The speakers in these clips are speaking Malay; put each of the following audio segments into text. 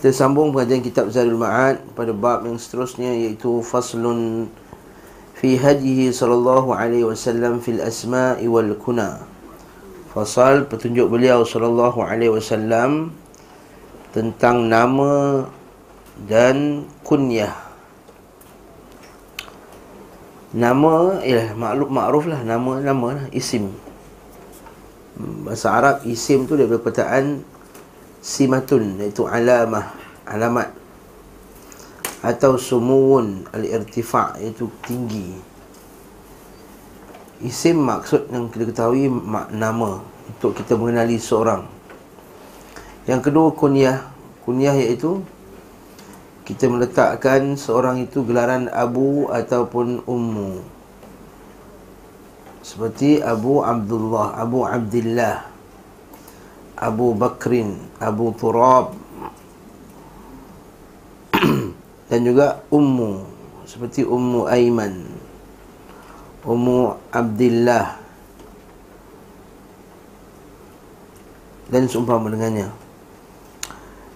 Kita sambung pengajian kitab Zadul Ma'ad pada bab yang seterusnya iaitu faslun fi hadihi sallallahu alaihi wasallam fil asma'i wal kuna. Fasal petunjuk beliau sallallahu alaihi wasallam tentang nama dan kunyah. Nama ialah maklum makruf lah nama nama lah isim. Bahasa Arab isim tu daripada perkataan simatun iaitu alamah alamat. Atau sumuun al-irtifa iaitu tinggi. Isim maksud yang kita ketahui mak nama untuk kita mengenali seorang. Yang kedua kunyah. Kunyah iaitu kita meletakkan seorang itu gelaran abu ataupun ummu. Seperti Abu Abdullah Abu Abdullah Abu Bakrin, Abu Turab dan juga Ummu seperti Ummu Aiman, Ummu Abdullah dan seumpama dengannya.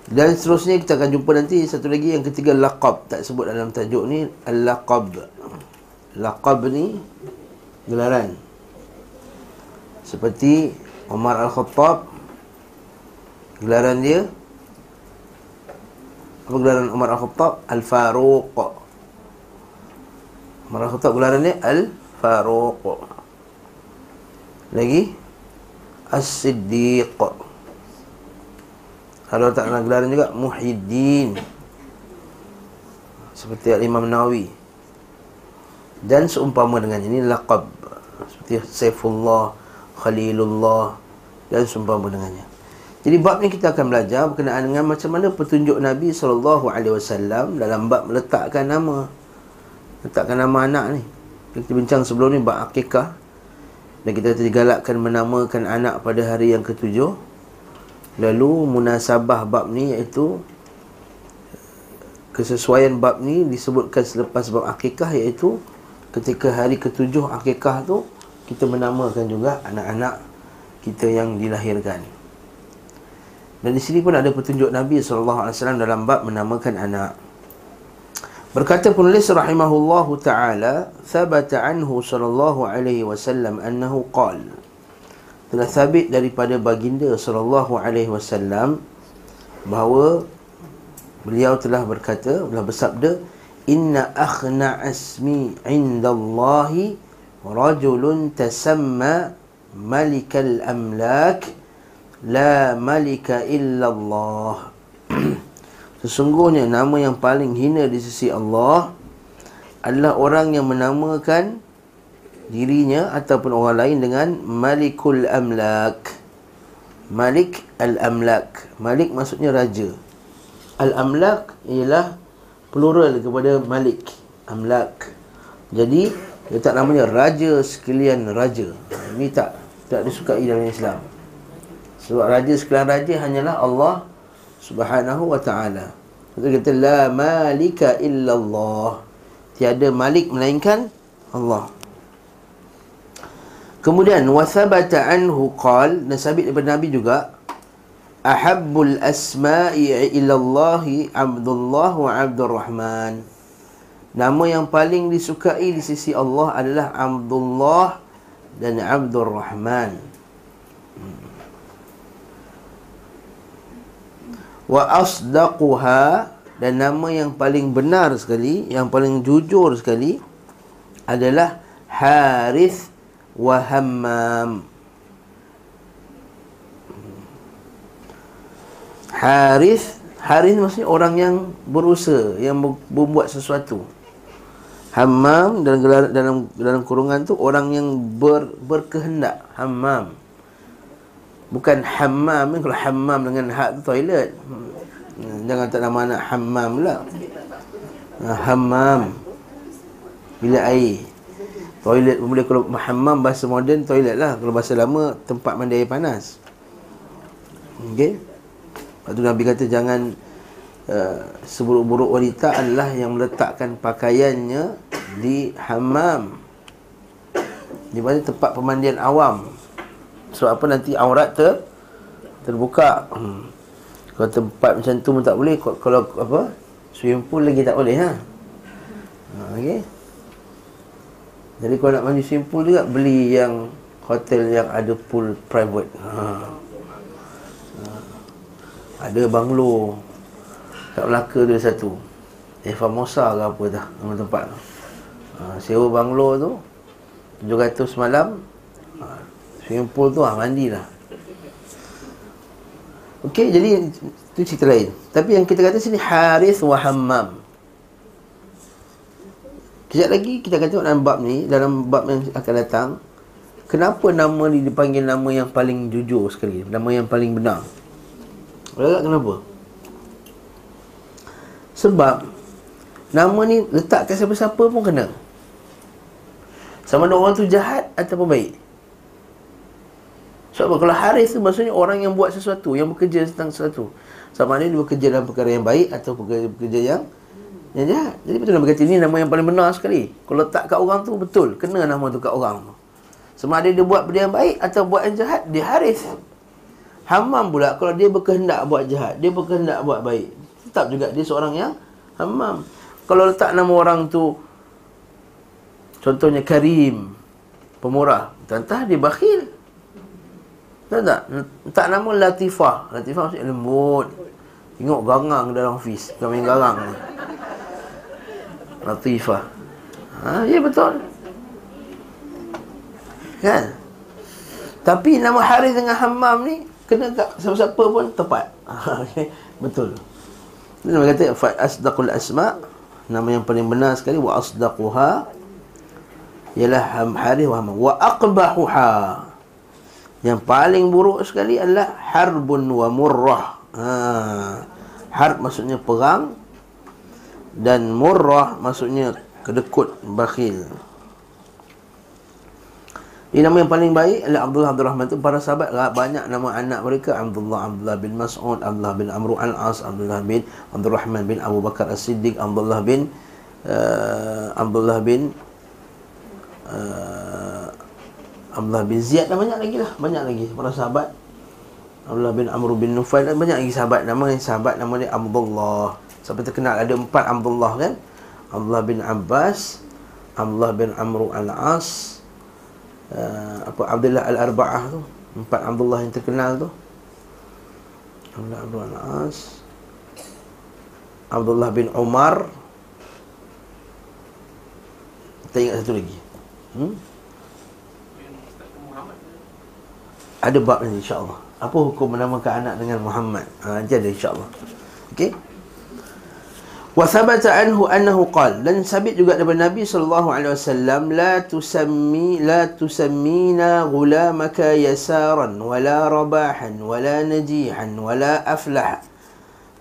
Dan seterusnya kita akan jumpa nanti satu lagi yang ketiga laqab tak sebut dalam tajuk ni al-laqab. Laqab ni gelaran. Seperti Umar Al-Khattab Gelaran dia? Apa gelaran Umar Al-Khattab? Al-Faruq. Umar Al-Khattab gelaran dia? Al-Faruq. Lagi? As-Siddiq. Kalau tak nak gelaran juga Muhyiddin. Seperti Al-Imam Nawawi. Dan seumpama dengan ini Laqab. Seperti Saifullah Khalilullah. Dan seumpama dengannya jadi bab ni kita akan belajar berkenaan dengan macam mana petunjuk Nabi SAW dalam bab meletakkan nama. Letakkan nama anak ni. Kita bincang sebelum ni bab akikah. Dan kita digalakkan menamakan anak pada hari yang ketujuh. Lalu munasabah bab ni iaitu kesesuaian bab ni disebutkan selepas bab akikah iaitu ketika hari ketujuh akikah tu kita menamakan juga anak-anak kita yang dilahirkan. Dan di sini pun ada petunjuk Nabi SAW dalam bab menamakan anak. Berkata penulis rahimahullahu ta'ala, Thabata anhu sallallahu alaihi wasallam annahu qal. Telah sabit daripada baginda wasallam bahawa beliau telah berkata, telah bersabda, Inna akhna asmi indallahi rajulun tasamma malikal amlak La malika illallah. Sesungguhnya nama yang paling hina di sisi Allah Adalah orang yang menamakan dirinya Ataupun orang lain dengan Malikul Amlak. Malik Al-Amlak. Malik maksudnya raja. Al-Amlak ialah plural kepada Malik Amlak. Jadi dia tak namanya raja sekalian raja. Ini tak tak disukai dalam Islam sebab raja sekalian raja hanyalah Allah Subhanahu wa taala. Kita kata la malika illallah. Tiada malik melainkan Allah. Kemudian wasabata anhu qal dan sabit daripada Nabi juga ahabbul asma'i ilallahi Abdullah wa Abdurrahman. Nama yang paling disukai di sisi Allah adalah Abdullah dan Abdurrahman. Wa asdaquha dan nama yang paling benar sekali yang paling jujur sekali adalah Harith wa Hammam. Harith Harith maksudnya orang yang berusaha yang membuat sesuatu. Hammam dalam dalam dalam kurungan tu orang yang ber, berkehendak. Hammam Bukan hammam ni Kalau hammam dengan hak tu toilet. Jangan tak nama anak hammam pula. Ha, Hammam. Bila air. Toilet pun boleh. Kalau hammam bahasa moden Toilet lah. Kalau bahasa lama Tempat mandi air panas. Okay Lepas tu Nabi kata jangan uh, Seburuk-buruk wanita adalah Yang meletakkan pakaiannya Di hammam. Di mana tempat pemandian awam Sebab apa nanti aurat ter Terbuka hmm. Kalau tempat macam tu pun tak boleh Kalau apa Swimming pool lagi tak boleh ha? ha okay. Jadi kalau nak mandi swimming pool juga Beli yang Hotel yang ada pool private ha. ha. Ada banglo Kat Melaka tu satu Eva Mosa ke apa dah Nama tempat tu ha. Sewa banglo tu 700 semalam ha. Pool tu ha, mandilah Okey, jadi itu cerita lain. Tapi yang kita kata sini Harith wa Hammam. Kejap lagi kita akan tengok dalam bab ni, dalam bab yang akan datang, kenapa nama ni dipanggil nama yang paling jujur sekali, nama yang paling benar. Boleh kenapa? Sebab nama ni letak kat siapa-siapa pun kena. Sama ada orang tu jahat ataupun baik. Sebab apa? Kalau haris tu maksudnya orang yang buat sesuatu, yang bekerja tentang sesuatu. Sama ada dia bekerja dalam perkara yang baik atau bekerja, bekerja yang yang jahat. Jadi betul nama kata ini nama yang paling benar sekali. Kalau tak kat orang tu betul, kena nama tu kat orang tu. Sama ada dia buat benda yang baik atau buat yang jahat, dia haris. Hamam pula kalau dia berkehendak buat jahat, dia berkehendak buat baik. Tetap juga dia seorang yang hamam. Kalau letak nama orang tu contohnya Karim, pemurah, tentang dia bakhil. Tahu tak? Tak nama Latifah. Latifah maksudnya lembut. Tengok gangang dalam ofis. Bukan main garang. Latifah. Ha, ya betul. Kan? Tapi nama Haris dengan Hammam ni kena tak siapa-siapa pun tepat. okay. Betul. Nama kata fa asdaqul asma nama yang paling benar sekali wa asdaquha ialah Haris wa Hammam wa aqbahuha yang paling buruk sekali adalah harbun wa murrah. Ha. Harb maksudnya perang dan murrah maksudnya kedekut bakhil. Ini nama yang paling baik adalah Abdullah Abdul Rahman itu para sahabat banyak nama anak mereka Abdullah Abdullah bin Mas'ud, Abdullah bin Amr al-As, Abdullah bin Abdul Rahman bin Abu Bakar As-Siddiq, Abdullah bin uh, Abdullah bin uh, Abdullah bin Ziyad dan banyak lagi lah. Banyak lagi. Para sahabat. Abdullah bin Amr bin Nufail dan banyak lagi sahabat. Nama sahabat nama dia Abdullah. Sampai terkenal? Ada empat Abdullah kan? Abdullah bin Abbas. Abdullah bin Amr al-As. Uh, apa Abdullah al-Arba'ah tu. Empat Abdullah yang terkenal tu. Abdullah bin al-As. Abdullah bin Umar. Kita ingat satu lagi. Hmm? Ada bab ni insya-Allah. Apa hukum menamakan anak dengan Muhammad? Ha nanti ada insya-Allah. Okey. Wa thabata anhu annahu qala dan sabit juga daripada Nabi sallallahu alaihi wasallam la tusammi la tusammina ghulamaka yasaran wala rabahan wala najihan wala aflah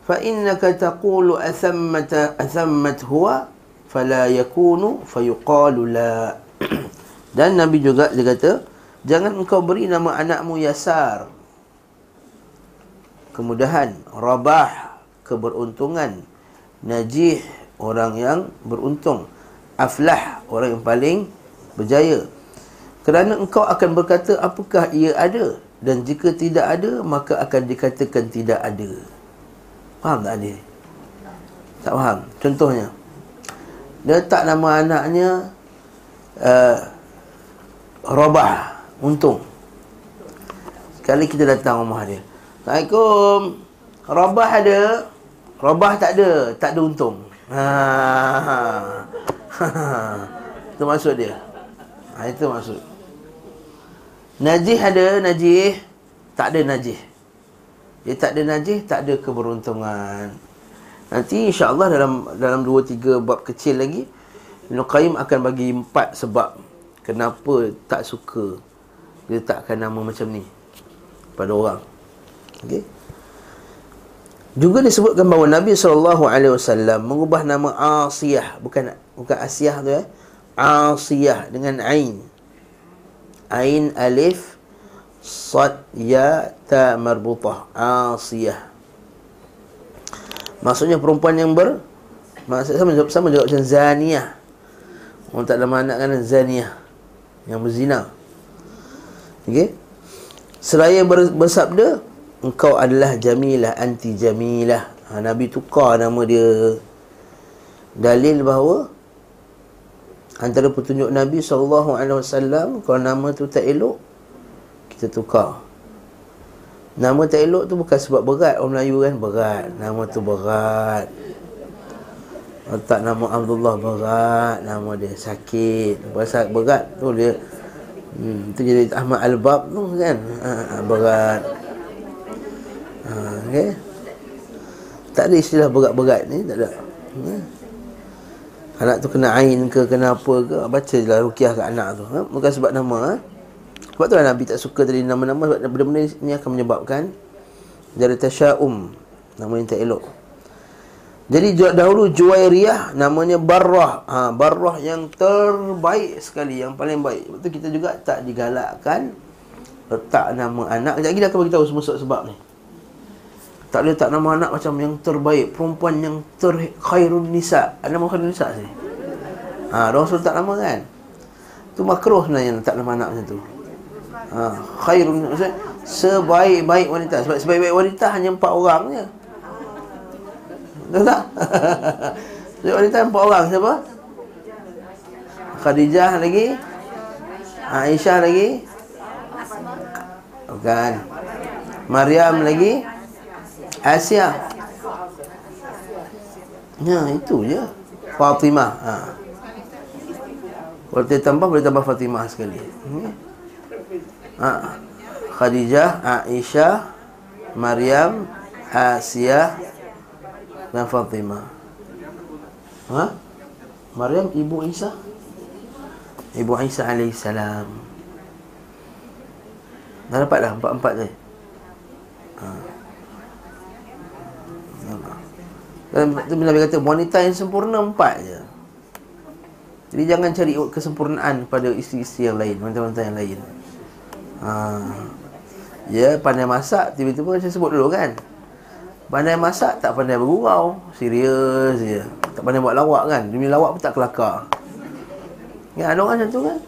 fa innaka taqulu athammata athammat huwa fala yakunu fayuqalu la dan Nabi juga dia kata Jangan engkau beri nama anakmu Yasar. Kemudahan Rabah Keberuntungan. Najih Orang yang beruntung. Aflah Orang yang paling berjaya. Kerana engkau akan berkata Apakah ia ada? Dan jika tidak ada Maka akan dikatakan tidak ada. Faham tak ni? Tak faham? Contohnya Dia tak nama anaknya uh, Rabah untung. Sekali kita datang rumah dia. Assalamualaikum. Rabah ada. Rabah tak ada. Tak ada untung. Ha. itu maksud dia. Ha, itu maksud. Najih ada. Najih. Tak ada najih. Dia tak ada najih. Tak ada keberuntungan. Nanti insyaAllah dalam dalam dua tiga bab kecil lagi. Ibn Qayyim akan bagi empat sebab. Kenapa tak suka letakkan nama macam ni pada orang. Okey. Juga disebutkan bahawa Nabi SAW mengubah nama Asiyah bukan bukan Asiyah tu eh. Asiyah dengan ain. Ain alif sad ya ta marbutah Asiyah. Maksudnya perempuan yang ber maksud sama sama juga macam Zaniyah. Orang tak ada makna kan Zaniyah yang berzina. Okey. Seraya bersabda engkau adalah jamilah anti jamilah. Ha, Nabi tukar nama dia. Dalil bahawa antara petunjuk Nabi SAW kalau nama tu tak elok kita tukar. Nama tak elok tu bukan sebab berat orang Melayu kan berat. Nama tu berat. Letak nama Abdullah berat nama dia sakit. Pasal berat tu dia hmm, tu jadi Ahmad Al-Bab tu kan ha, ha berat ha, okay? Tak ada istilah berat-berat ni Tak ada ha? Anak tu kena ain ke Kena apa ke Baca je lah rukiah kat anak tu ha? Bukan sebab nama ha? Sebab tu lah Nabi tak suka tadi nama-nama Sebab benda-benda ni akan menyebabkan Jadi tasya'um Nama yang tak elok jadi dahulu Juwairiyah namanya Barrah. Ha, Barrah yang terbaik sekali, yang paling baik. Betul kita juga tak digalakkan letak nama anak. Sekejap lagi dah akan beritahu semua sebab ni. Tak boleh tak nama anak macam yang terbaik Perempuan yang ter khairun nisa Ada nama khairun nisa sini ha, Rasul tak nama kan Itu makruh sebenarnya tak nama anak macam tu ha, Khairun maksudnya Sebaik-baik wanita Sebab sebaik-baik wanita hanya empat orang je Betul tak? Sebaik wanita empat orang siapa? Khadijah lagi Aisyah lagi Bukan Maryam lagi Asia. Ya, itu je. Fatimah. Ha. Kalau dia tambah, boleh tambah Fatimah sekali. Hmm. Ha. Khadijah, Aisyah, Maryam, Asia dan Fatimah. Ha? Maryam ibu Isa. Ibu Isa alaihissalam. Dah dapat dah empat-empat ni. Ha. Tu Nabi kata wanita yang sempurna empat je. Jadi jangan cari kesempurnaan pada isteri-isteri yang lain, wanita-wanita yang lain. Ha. Ya, pandai masak, tiba-tiba saya sebut dulu kan. Pandai masak, tak pandai bergurau. Serius je. Tak pandai buat lawak kan. Demi lawak pun tak kelakar. Ya, ada orang macam tu kan.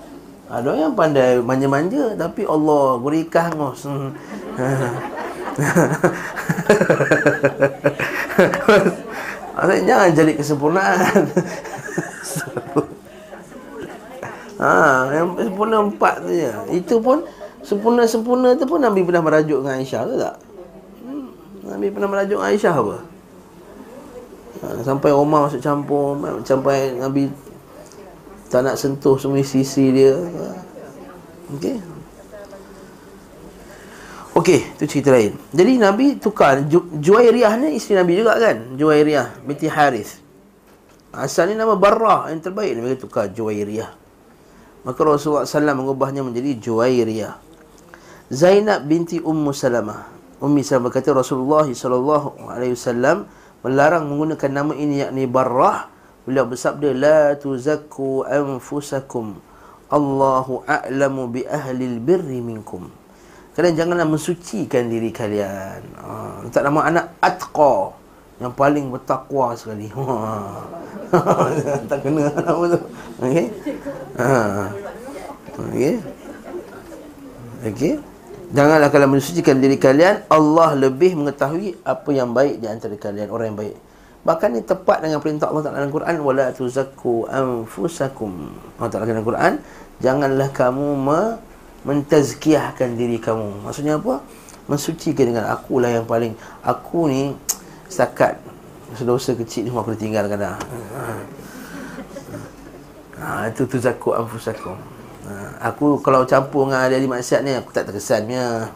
Ada yang pandai manja-manja, tapi Allah gurikah ngos. Maksudnya jangan jadi kesempurnaan ha, Yang sempurna empat tu je Itu pun Sempurna-sempurna tu pun Nabi pernah merajuk dengan Aisyah ke tak? Nabi pernah merajuk Aisyah apa? Ha, sampai Omar masuk campur Sampai Nabi Tak nak sentuh semua sisi dia Okey Okey, tu cerita lain. Jadi Nabi tukar Ju- Juwairiyah ni isteri Nabi juga kan? Juwairiyah binti Harith. Asalnya nama Barrah yang terbaik Nabi tukar Juwairiyah. Maka Rasulullah SAW mengubahnya menjadi Juwairiyah. Zainab binti Ummu Salamah. Ummi Salamah berkata Rasulullah SAW melarang menggunakan nama ini yakni Barrah. Beliau bersabda la tuzakku anfusakum. Allahu a'lamu bi ahli al-birri minkum. Kalian janganlah mensucikan diri kalian. Ha, tak nama anak Atqa yang paling bertakwa sekali. Ha. tak kena nama tu. Okey. Ha. Okey. Okey. Janganlah kalian mensucikan diri kalian. Allah lebih mengetahui apa yang baik di antara kalian, orang yang baik. Bahkan ini tepat dengan perintah Allah Taala dalam Quran wala tuzakku anfusakum. Allah Taala dalam Quran, janganlah kamu me- mentazkiyahkan diri kamu. Maksudnya apa? Mensucikan dengan akulah yang paling aku ni setakat dosa kecil ni aku tinggalkan dah. Ha, itu tu zakut anfusakum. Ha, aku kalau campur dengan ahli maksiat ni aku tak terkesannya.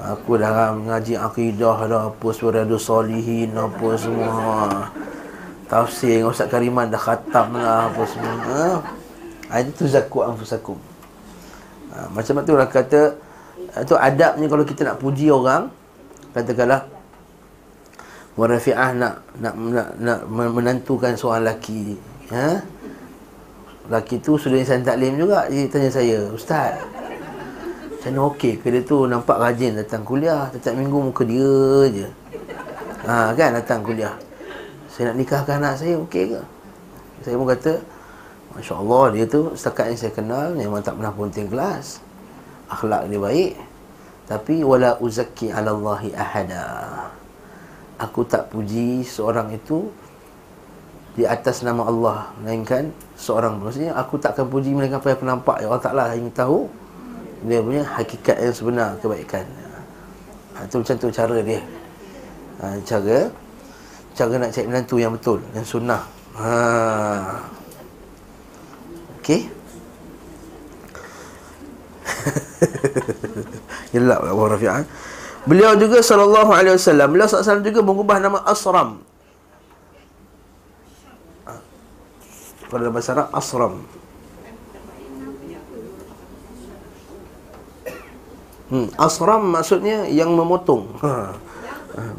Aku dah mengaji akidah dah apa surah solihin apa semua. Tafsir dengan Ustaz Kariman dah khatam lah apa semua. Ha, itu zakut anfusakum. Ha, macam tu lah kata itu adabnya kalau kita nak puji orang katakanlah Warafi'ah nak, nak nak nak menentukan soal lelaki ha? Lelaki tu sudah insan taklim juga Dia tanya saya Ustaz Macam mana okey ke dia tu? Nampak rajin datang kuliah Setiap minggu muka dia je. Ha, Kan datang kuliah. Saya nak nikahkan anak saya okey ke? Saya pun kata Masya Allah dia tu Setakat yang saya kenal Memang tak pernah punting kelas. Akhlak dia baik Tapi Wala uzaki ala Allahi ahada. Aku tak puji seorang itu di atas nama Allah melainkan seorang maksudnya aku tak akan puji melainkan apa yang aku nampak. Ya Allah Taala ingin tahu dia punya hakikat yang sebenar kebaikan. Ha, itu macam tu cara dia. Ha, cara cara nak cari menantu yang betul yang sunnah. Ha. okey? Gelap Abu Rafi'ah Beliau juga sallallahu alaihi wasallam, beliau sallallahu juga mengubah nama Asram. Pada bahasa Arab Asram. Hmm, asram maksudnya yang memotong. Ha.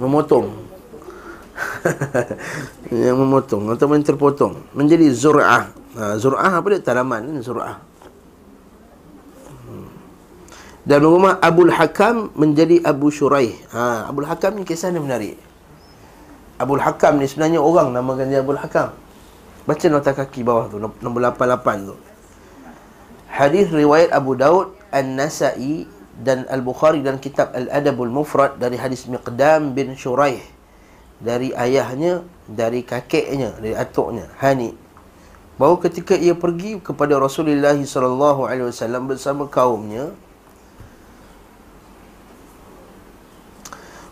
memotong. yang memotong atau terpotong menjadi zur'ah. Ha, zur'ah apa dia? Tanaman zur'ah. Dan rumah Abu Hakam menjadi Abu Shuraih. Ha, Abu Hakam ni kisah ni menarik. Abu Hakam ni sebenarnya orang namakan dia Abu Hakam. Baca nota kaki bawah tu, nombor 88 tu. Hadis riwayat Abu Daud, An-Nasai dan Al-Bukhari dan kitab Al-Adabul Mufrad dari hadis Miqdam bin Shuraih. Dari ayahnya, dari kakeknya, dari atuknya, Hani. Bahawa ketika ia pergi kepada Rasulullah SAW bersama kaumnya,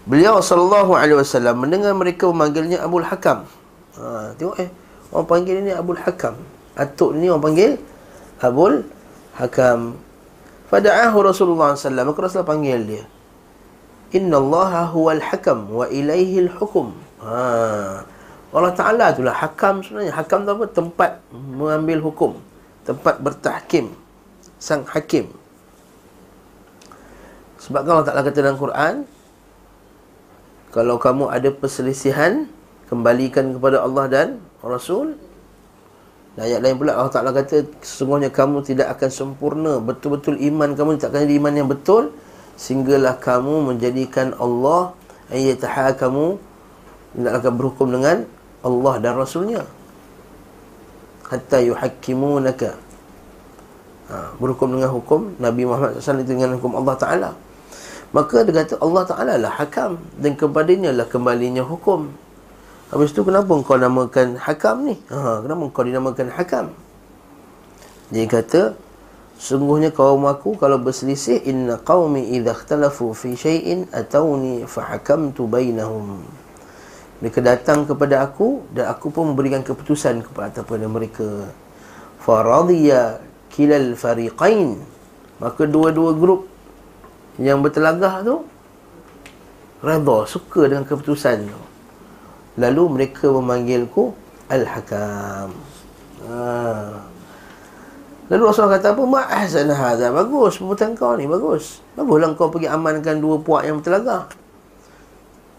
Beliau sallallahu alaihi wasallam mendengar mereka memanggilnya Abul Hakam. Ha, tengok eh orang panggil ini Abul Hakam. Atuk ni orang panggil Abul Hakam. Fada'ahu Rasulullah sallallahu maka Rasulullah panggil dia. Inna Allah huwal hakam wa ilaihi al-hukum. Ha. Allah Ta'ala itulah hakam sebenarnya. Hakam tu apa? Tempat mengambil hukum. Tempat bertahkim. Sang hakim. Sebab Allah Ta'ala kata dalam Quran, kalau kamu ada perselisihan Kembalikan kepada Allah dan Rasul. Dan ayat lain pula Allah Ta'ala kata Sesungguhnya kamu tidak akan sempurna. Betul-betul iman kamu tak akan jadi iman yang betul. Sehinggalah kamu menjadikan Allah Ayyataha kamu Tidak akan berhukum dengan Allah dan Rasulnya. Hatta yuhakkimunaka. Ha, Berhukum dengan hukum Nabi Muhammad SAW dengan hukum Allah Ta'ala. Maka dia kata Allah Ta'ala lah hakam Dan kepadanya lah kembalinya hukum Habis tu kenapa kau namakan hakam ni? Ha, kenapa kau dinamakan hakam? Dia kata Sungguhnya kaum aku kalau berselisih Inna qawmi idha ikhtalafu fi syai'in Atawni fahakamtu bainahum Mereka datang kepada aku Dan aku pun memberikan keputusan kepada mereka Faradiyya kilal fariqain Maka dua-dua grup yang bertelagah tu redha suka dengan keputusan tu lalu mereka memanggilku al-hakam. Ha. lalu Rasulullah kata apa? Ma'ahsan hadha. Bagus perbuatan kau ni bagus. Baguslah kau pergi amankan dua puak yang bertelagah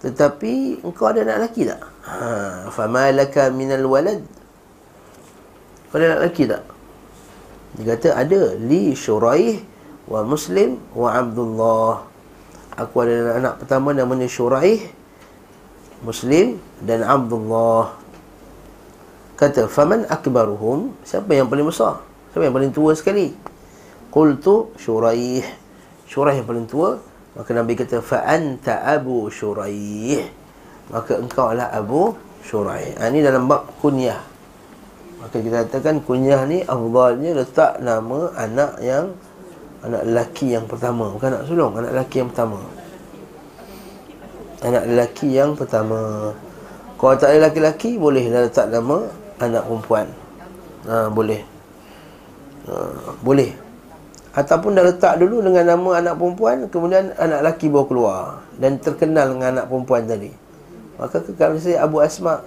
tetapi engkau ada anak lelaki tak? Ha. Famalaka minal walad. Kau ada anak lelaki tak? Dia kata ada. Li syuraih wa Muslim wa Abdullah. Aku ada anak pertama namanya Syuraih Muslim dan Abdullah. Kata, "Faman akbaruhum?" Siapa yang paling besar? Siapa yang paling tua sekali? Qultu Syuraih. Syuraih yang paling tua. Maka Nabi kata, "Fa anta Abu Syuraih." Maka engkau adalah Abu Syuraih. Ha, ini dalam bab kunyah. Maka kita katakan kunyah ni afdalnya letak nama anak yang anak lelaki yang pertama bukan anak sulung anak lelaki yang pertama anak lelaki yang pertama. Kalau tak ada lelaki-lelaki boleh dah letak nama anak perempuan. Ha, boleh. Ha, boleh. Ataupun dah letak dulu dengan nama anak perempuan kemudian anak lelaki bawa keluar dan terkenal dengan anak perempuan tadi. Maka kalau saya Abu Asma.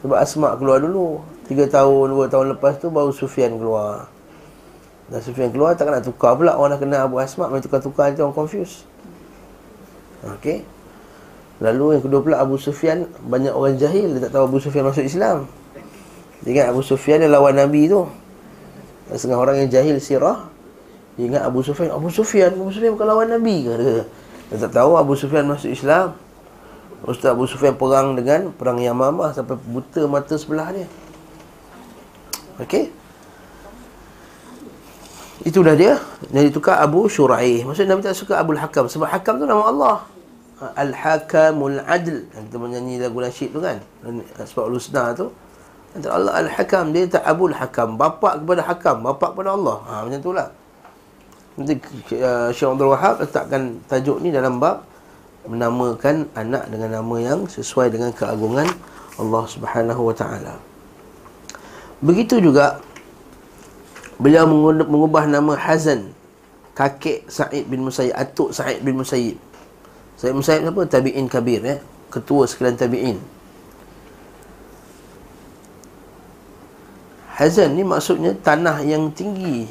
Sebab Asma keluar dulu. 3 tahun 2 tahun lepas tu baru Sufyan keluar. Dan Sufyan keluar tak nak tukar pula. Orang dah kenal Abu Asma Mereka tukar-tukar Nanti orang confuse. Okey Lalu yang kedua pula Abu Sufyan Banyak orang jahil Dia tak tahu Abu Sufyan masuk Islam. Dia ingat Abu Sufyan yang lawan Nabi tu. Setengah orang yang jahil sirah Dia ingat Abu Sufyan Abu Sufyan Abu Sufyan bukan lawan Nabi ke? Dia, dia tak tahu Abu Sufyan masuk Islam. Ustaz Abu Sufyan perang dengan Perang Yamamah Sampai buta mata sebelah dia. Okey. Itulah dia. Jadi tukar Abu Syuraih. Maksudnya Nabi tak suka Abu Hakam Sebab Hakam tu nama Allah Al-Hakamul Adl. Yang kita menyanyi lagu nasyid tu kan? Sebab Lusna tu. Antara Allah Al-Hakam dia tak Abul Hakam. Bapa kepada Hakam bapa kepada Allah. Ha, macam tu lah. Nanti uh, Syekh Abdul Wahab letakkan tajuk ni dalam bab menamakan anak dengan nama yang sesuai dengan keagungan Allah Subhanahu Wa Taala. Begitu juga beliau mengubah nama Hazan. Kakek Sa'id bin Musayyib atuk Sa'id bin Musayyib Sayyid Musayyib apa? Tabi'in kabir ya. Ketua sekalian tabi'in. Hazan ni maksudnya tanah yang tinggi.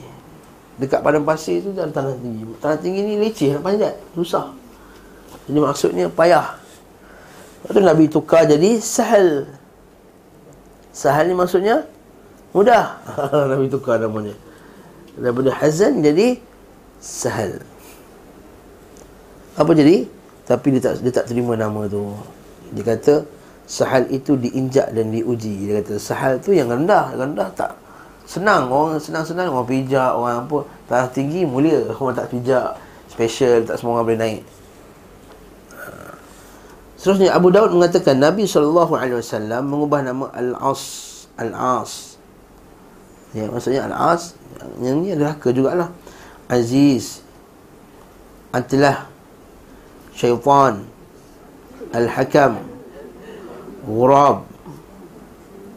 Dekat padang pasir tu dan tanah tinggi. Tanah tinggi ni leceh nak panjat. Susah. Jadi maksudnya payah. Lepas tu Nabi tukar jadi sahal. Sahal ni maksudnya mudah. Nabi tukar namanya. Daripada Hazan jadi sahal. Apa jadi? Tapi dia tak dia tak terima nama tu. Dia kata sahal itu diinjak dan diuji. Dia kata sahal tu yang rendah, rendah tak? Senang orang senang-senang orang pijak orang apa. Tanah tinggi mulia. Orang tak pijak special tak semua orang boleh naik. Seterusnya Abu Daud mengatakan Nabi SAW mengubah nama Al-As Al-As. Ya maksudnya Al-As Yang ni adalah ke jugalah Aziz Antilah شيطان الحكم غراب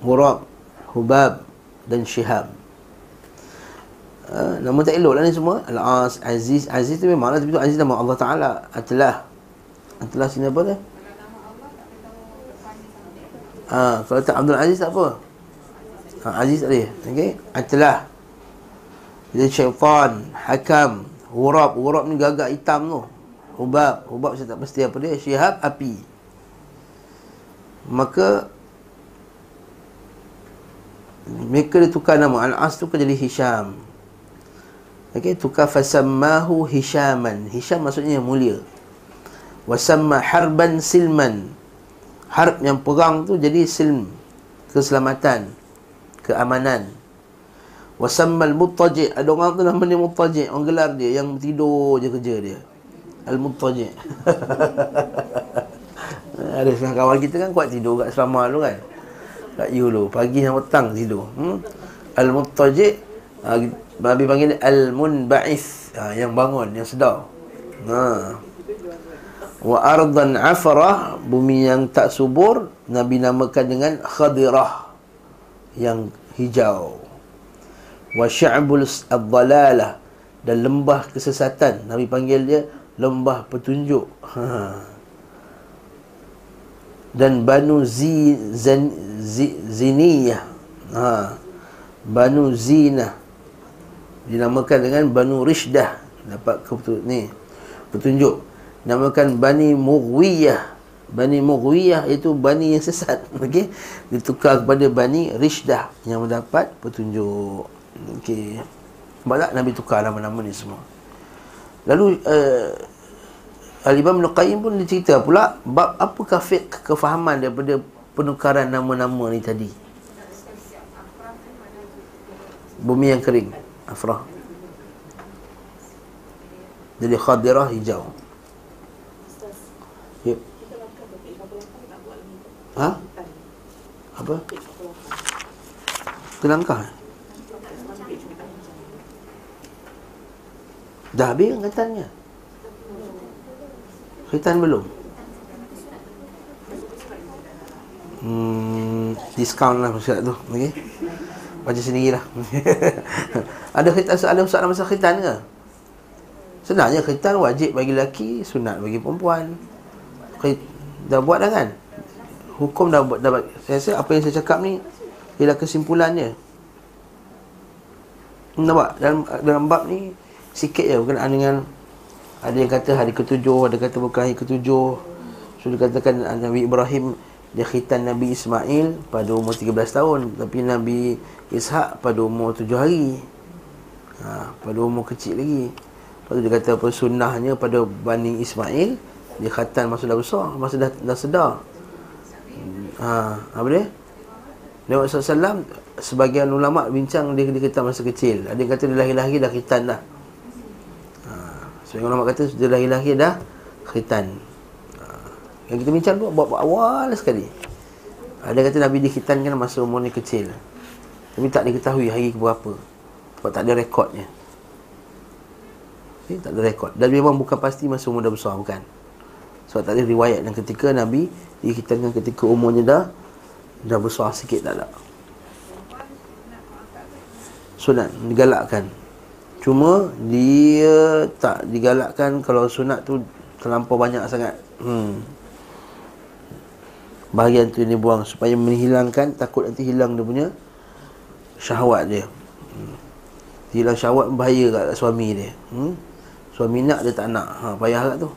غراب هباب dan شهاب. آه، نعم uh, تألو لأن اسمه العاص عزيز. عزيز تبي معنى تبي عزيز نعم الله تعالى أتلاه. أتلاه سينا بلا آه فلت عبد العزيز أبو. آه, عزيز عليه. okay أتلاه. jadi شيطان حكم غراب. غراب من جاجا إتام نو Hubab Hubab saya tak pasti apa dia Syihab api Maka Mereka dia tukar nama Al-As tukar jadi Hisham Okey, tukar fasammahu Hishaman. Hisham maksudnya mulia. Wasamma harban silman. Harb yang perang tu jadi silm. Keselamatan. Keamanan. Wasammal muttaji' Ada orang tu namanya muttaji' Orang gelar dia Yang tidur je kerja dia Al-Muttaji' Ada setengah kawan kita kan kuat tidur kat selama tu kan. Kat you tu Pagi dan petang tidur. Hmm? Al-Muttaji' ha, Nabi panggil Al-Munba'ith ha, Yang bangun, yang sedar. Ha. Wa ardan afarah Bumi yang tak subur Nabi namakan dengan Khadirah Yang hijau. Wa sya'bul Dan lembah kesesatan Nabi panggil dia lembah petunjuk. Ha. dan banu zi, zan, zi ziniyah. Ha. banu zina dinamakan dengan banu rishdah. Dapat kebetul ni petunjuk. Namakan bani mughwiyah. Bani mughwiyah itu bani yang sesat. Okey? Ditukar kepada bani rishdah yang mendapat petunjuk. Okey. Sebab Nabi tukar nama-nama ni semua Lalu uh, Al-Imam Nuqayyim pun dia cerita pula bab apakah fiqh kefahaman daripada penukaran nama-nama ni tadi. Bumi yang kering, afrah. Jadi khadirah hijau. Ya. Ha? Apa? Kelangkah? Dah habis angkatannya Khitan belum Hmm, diskaun lah masyarakat tu okay? Baca sendiri lah Ada khitan soalan masa khitan ke? Sebenarnya khitan wajib bagi lelaki Sunat bagi perempuan Khit, Dah buat dah kan? Hukum dah buat dah, Saya rasa apa yang saya cakap ni Ialah kesimpulannya Nampak? Dalam, dalam bab ni sikit je berkenaan dengan ada yang kata hari ketujuh, ada kata bukan hari ketujuh. So dikatakan Nabi Ibrahim dia khitan Nabi Ismail pada umur 13 tahun tapi Nabi Ishak pada umur 7 hari. Ha, pada umur kecil lagi. Lepas tu dia kata apa sunnahnya pada Bani Ismail dia khatan masa dah besar, masa dah, dah sedar. Ha, apa dia? Nabi SAW Sebagian ulama' bincang dia, dia kata masa kecil Ada yang kata dia lahir-lahir dah khitan dah Sebagian ulama' kata dia lahir-lahir dah khitan. Ha, Yang kita bincang tu buat, awal sekali. Ada yang kata Nabi dikhitankan masa umur ni kecil. Tapi tak diketahui hari ke berapa. Sebab tak ada rekodnya. Okay, Tak ada rekod. Dan memang bukan pasti masa umur dah besar bukan. Sebab tak ada riwayat yang ketika Nabi dikhitankan ketika umurnya dah dah besar sikit tak ada. Sunat digalakkan cuma dia tak digalakkan kalau sunat tu terlampau banyak sangat hmm. bahagian tu ni buang supaya menghilangkan takut nanti hilang dia punya syahwat dia hmm. hilang syahwat bahaya kat suami dia hmm. suami nak dia tak nak ha, payah kat tu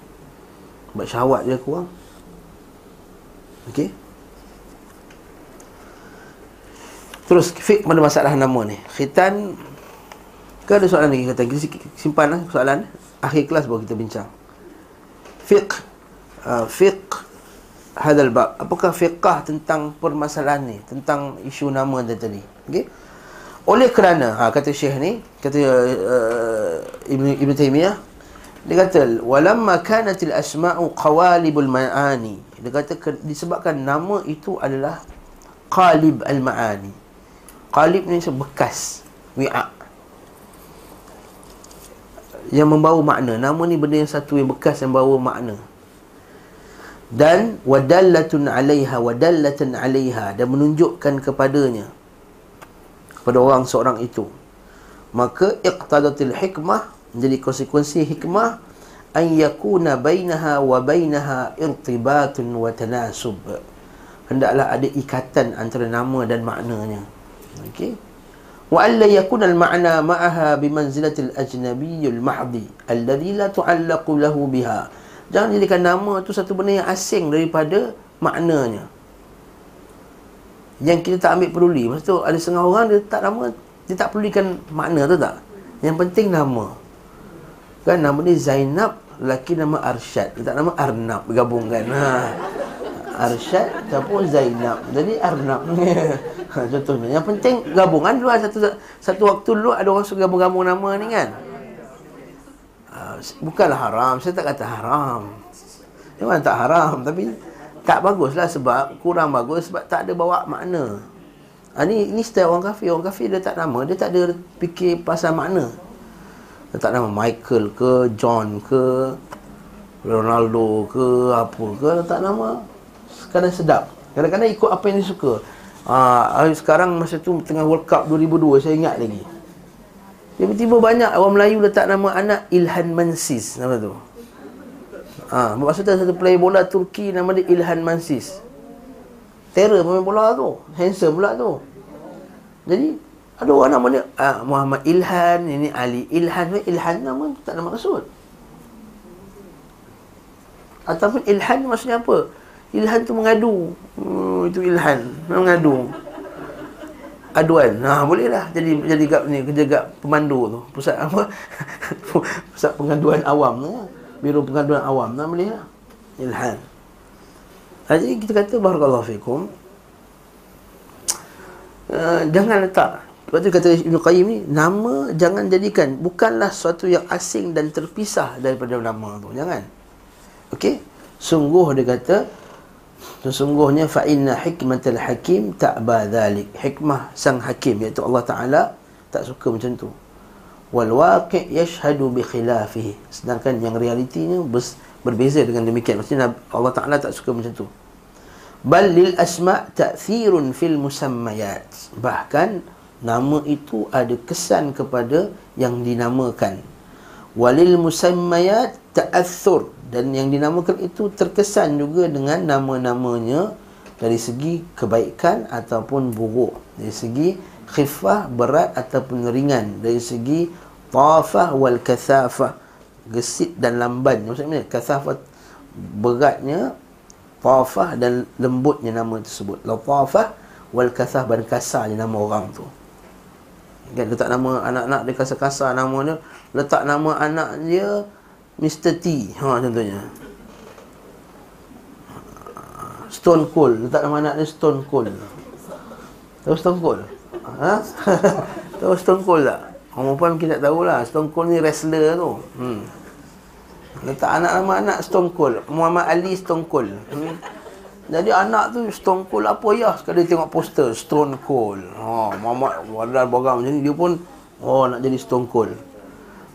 sebab syahwat dia kurang Okey. Terus fik pada masalah nama ni. Khitan ke ada soalan lagi kata kita simpan lah soalan akhir kelas baru kita bincang. Fiqh uh, fiqh hadal bab. Apakah fiqh tentang permasalahan ni, tentang isu nama dia tadi? Okey. Oleh kerana ha, kata Syekh ni, kata uh, Ibn Ibn Taimiyah dia kata walamma kanatil asma'u qawalibul ma'ani. Dia kata disebabkan nama itu adalah qalib al-ma'ani. Qalib ni bekas wi'a yang membawa makna. Nama ni benda yang satu yang bekas yang bawa makna. Dan wadallatun 'alaiha wadallatan 'alaiha dan menunjukkan kepadanya kepada orang seorang itu. Maka iqtadatil hikmah menjadi konsekuensi hikmah an yakuna bainaha wa bainaha irtibatun wa tanasub. Hendaklah ada ikatan antara nama dan maknanya. Okey. Wa alla yakuna al-ma'na ma'aha bi manzilati al-ajnabi al-mahdhi alladhi la tu'allaqu lahu biha. Jangan jadikan nama tu satu benda yang asing daripada maknanya. Yang kita tak ambil peduli. Maksud tu ada setengah orang dia tak nama dia tak pedulikan makna tu tak? Yang penting nama. Kan nama ni Zainab, lelaki nama Arsyad. Dia tak nama Arnab gabungkan. Ha. Arsyad ataupun Zainab. Jadi Arnab. Ha, contohnya. Yang penting gabungan dulu satu satu waktu dulu ada orang suka gabung-gabung nama ni kan. Ha, bukanlah haram. Saya tak kata haram. Memang tak haram. Tapi tak baguslah sebab kurang bagus sebab tak ada bawa makna. Ha, ni, ini style orang kafir. Orang kafir dia tak nama. Dia tak ada fikir pasal makna. Dia tak nama Michael ke, John ke, Ronaldo ke, apa ke. Tak nama. Kadang sedap. Kadang-kadang ikut apa yang dia suka. Ah, uh, sekarang masa tu tengah World Cup 2002 saya ingat lagi. Tiba-tiba banyak orang Melayu letak nama anak Ilhan Mansis nama tu. Ah, uh, maksudnya satu player bola Turki nama dia Ilhan Mansis. Terror pemain bola tu. Handsome pula tu. Jadi ada orang nama dia uh, Muhammad Ilhan, ini Ali Ilhan, Ilhan nama tak ada maksud. Ataupun Ilhan maksudnya apa? Ilhan tu mengadu. Oh, itu Ilhan. Mengadu. Aduan. Ha, boleh lah. Jadi jadi gap ni kerja gap pemandu tu. Pusat apa? Pusat pengaduan awam tu. Biro pengaduan awam tu boleh lah. Ilhan. Ha, jadi kita kata barakallahu fikum. Uh, jangan letak Sebab tu kata Ibn Qayyim ni Nama jangan jadikan Bukanlah sesuatu yang asing dan terpisah Daripada nama tu Jangan Okey Sungguh dia kata Sesungguhnya fa inna hikmatal hakim ta'ba dhalik. Hikmah sang hakim iaitu Allah Taala tak suka macam tu. Wal waqi' yashhadu bi khilafihi. Sedangkan yang realitinya berbeza dengan demikian. Maksudnya Allah Taala tak suka macam tu. Bal lil asma' ta'thirun fil musammayat. Bahkan nama itu ada kesan kepada yang dinamakan. Walil musammayat ta'athur dan yang dinamakan itu terkesan juga dengan nama-namanya dari segi kebaikan ataupun buruk. Dari segi khifah berat ataupun ringan dari segi tafah wal kathafah gesit dan lamban. Maksudnya kathafah beratnya Latafah dan lembutnya nama tersebut. Latafah wal kasah dan kasarnya nama orang tu. Kan letak nama anak-anak dia kasar-kasar nama dia Letak nama anak dia Mr. T ha, Contohnya Stone Cold Letak nama anak dia Stone Cold Tahu Stone Cold? Ha? tahu Stone Cold tak? Orang perempuan mungkin tak tahulah Stone Cold ni wrestler tu hmm. Letak anak nama anak Stone Cold Muhammad Ali Stone Cold hmm. Jadi anak tu Stone Cold apa ya Sekali tengok poster Stone Cold ha, Muhammad Wadal Bogam macam ni Dia pun Oh nak jadi Stone Cold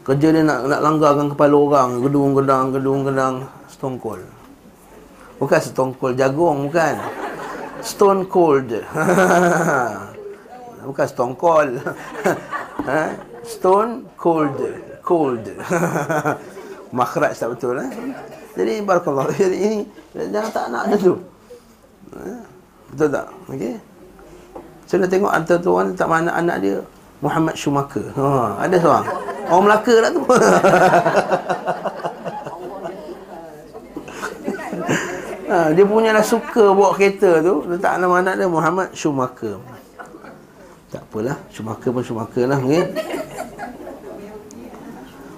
Kerja dia nak nak langgarkan kepala orang. Gedung-gedang Gedung-gedang Stone Cold. Bukan Stone Cold jagung Bukan. Stone Cold. Bukan Stone Cold. Ha? Stone Cold Cold. Makhraj tak betul eh? Jadi Barakallah. Jadi ini Jangan tak nak macam tu. Betul tak? Okey. Saya nak tengok antara tu orang tak mana anak dia Muhammad Schumacher. Ha, ada seorang. Orang Melaka lah tu. ha, dia punya lah suka bawa kereta tu letak nama anak dia Muhammad Schumacher. Tak apalah, Schumacher pun Schumacher lah. Okay?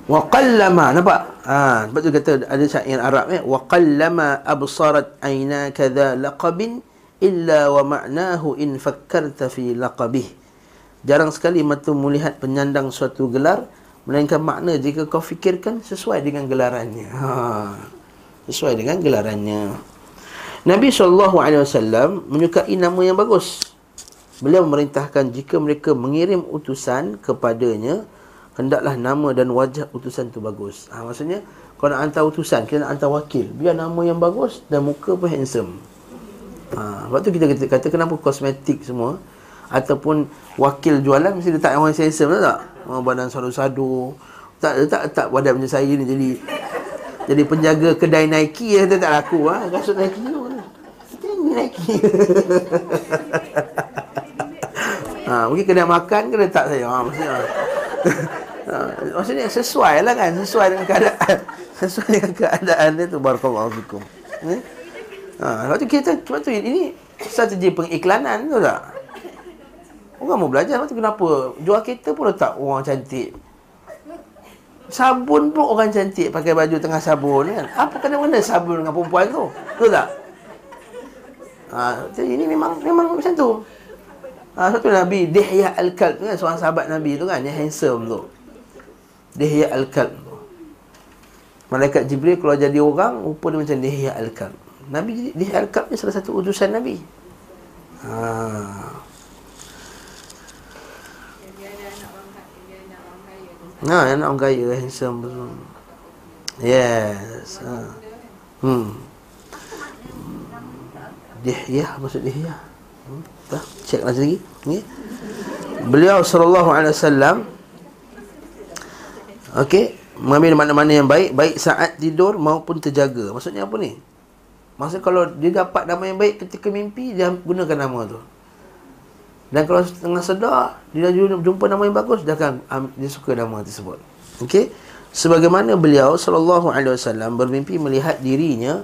Wa qallama nampak? Ha, sebab tu kata ada syair Arab eh wa qallama absarat aina kadha laqabin illa wa ma'nahu in fakkarta fi laqabih. Jarang sekali mata melihat penyandang suatu gelar melainkan makna jika kau fikirkan sesuai dengan gelarannya. Ha. Sesuai dengan gelarannya. Nabi SAW menyukai nama yang bagus. Beliau memerintahkan jika mereka mengirim utusan kepadanya, hendaklah nama dan wajah utusan tu bagus. Ha, maksudnya, kalau nak hantar utusan, kita nak hantar wakil. Biar nama yang bagus dan muka pun handsome. Ha, sebab tu kita kata, kata kenapa kosmetik semua ataupun wakil jualan mesti letak yang handsome tak? Oh, badan sadu-sadu. Tak tak tak badan macam saya ni jadi jadi penjaga kedai Nike ya tak laku ah. Ha? Kasut Nike tu. Kita ni Nike. ha, mungkin kedai makan ke letak saya. Ha, maksudnya ha, maksudnya sesuai lah kan sesuai dengan keadaan sesuai dengan keadaan dia tu barakallahu fikum eh? ha waktu kita tu ini strategi pengiklanan tu tak orang mau belajar waktu kenapa jual kereta pun letak orang cantik sabun pun orang cantik pakai baju tengah sabun kan apa kena mana sabun dengan perempuan tu tu tak ha jadi ini memang memang macam tu Ha, satu Nabi Dihya Al-Kalb kan seorang sahabat Nabi tu kan yang handsome tu. Dihya Al-Kalb. Malaikat Jibril kalau jadi orang rupa dia macam Dihya Al-Kalb. Nabi Dihya Al-Kalb ni salah satu utusan Nabi. Ha. Nah, ha, anak orang kaya handsome betul. Yes. Ha. Hmm. Dihya maksud Dihya. Hmm. Dah, cek lagi lagi. Okay. Beliau sallallahu alaihi wasallam okey, mengambil mana-mana yang baik, baik saat tidur maupun terjaga. Maksudnya apa ni? Maksud kalau dia dapat nama yang baik ketika mimpi, dia gunakan nama tu. Dan kalau tengah sedar, dia jumpa nama yang bagus, dia akan dia suka nama tersebut. Okey. Sebagaimana beliau sallallahu alaihi wasallam bermimpi melihat dirinya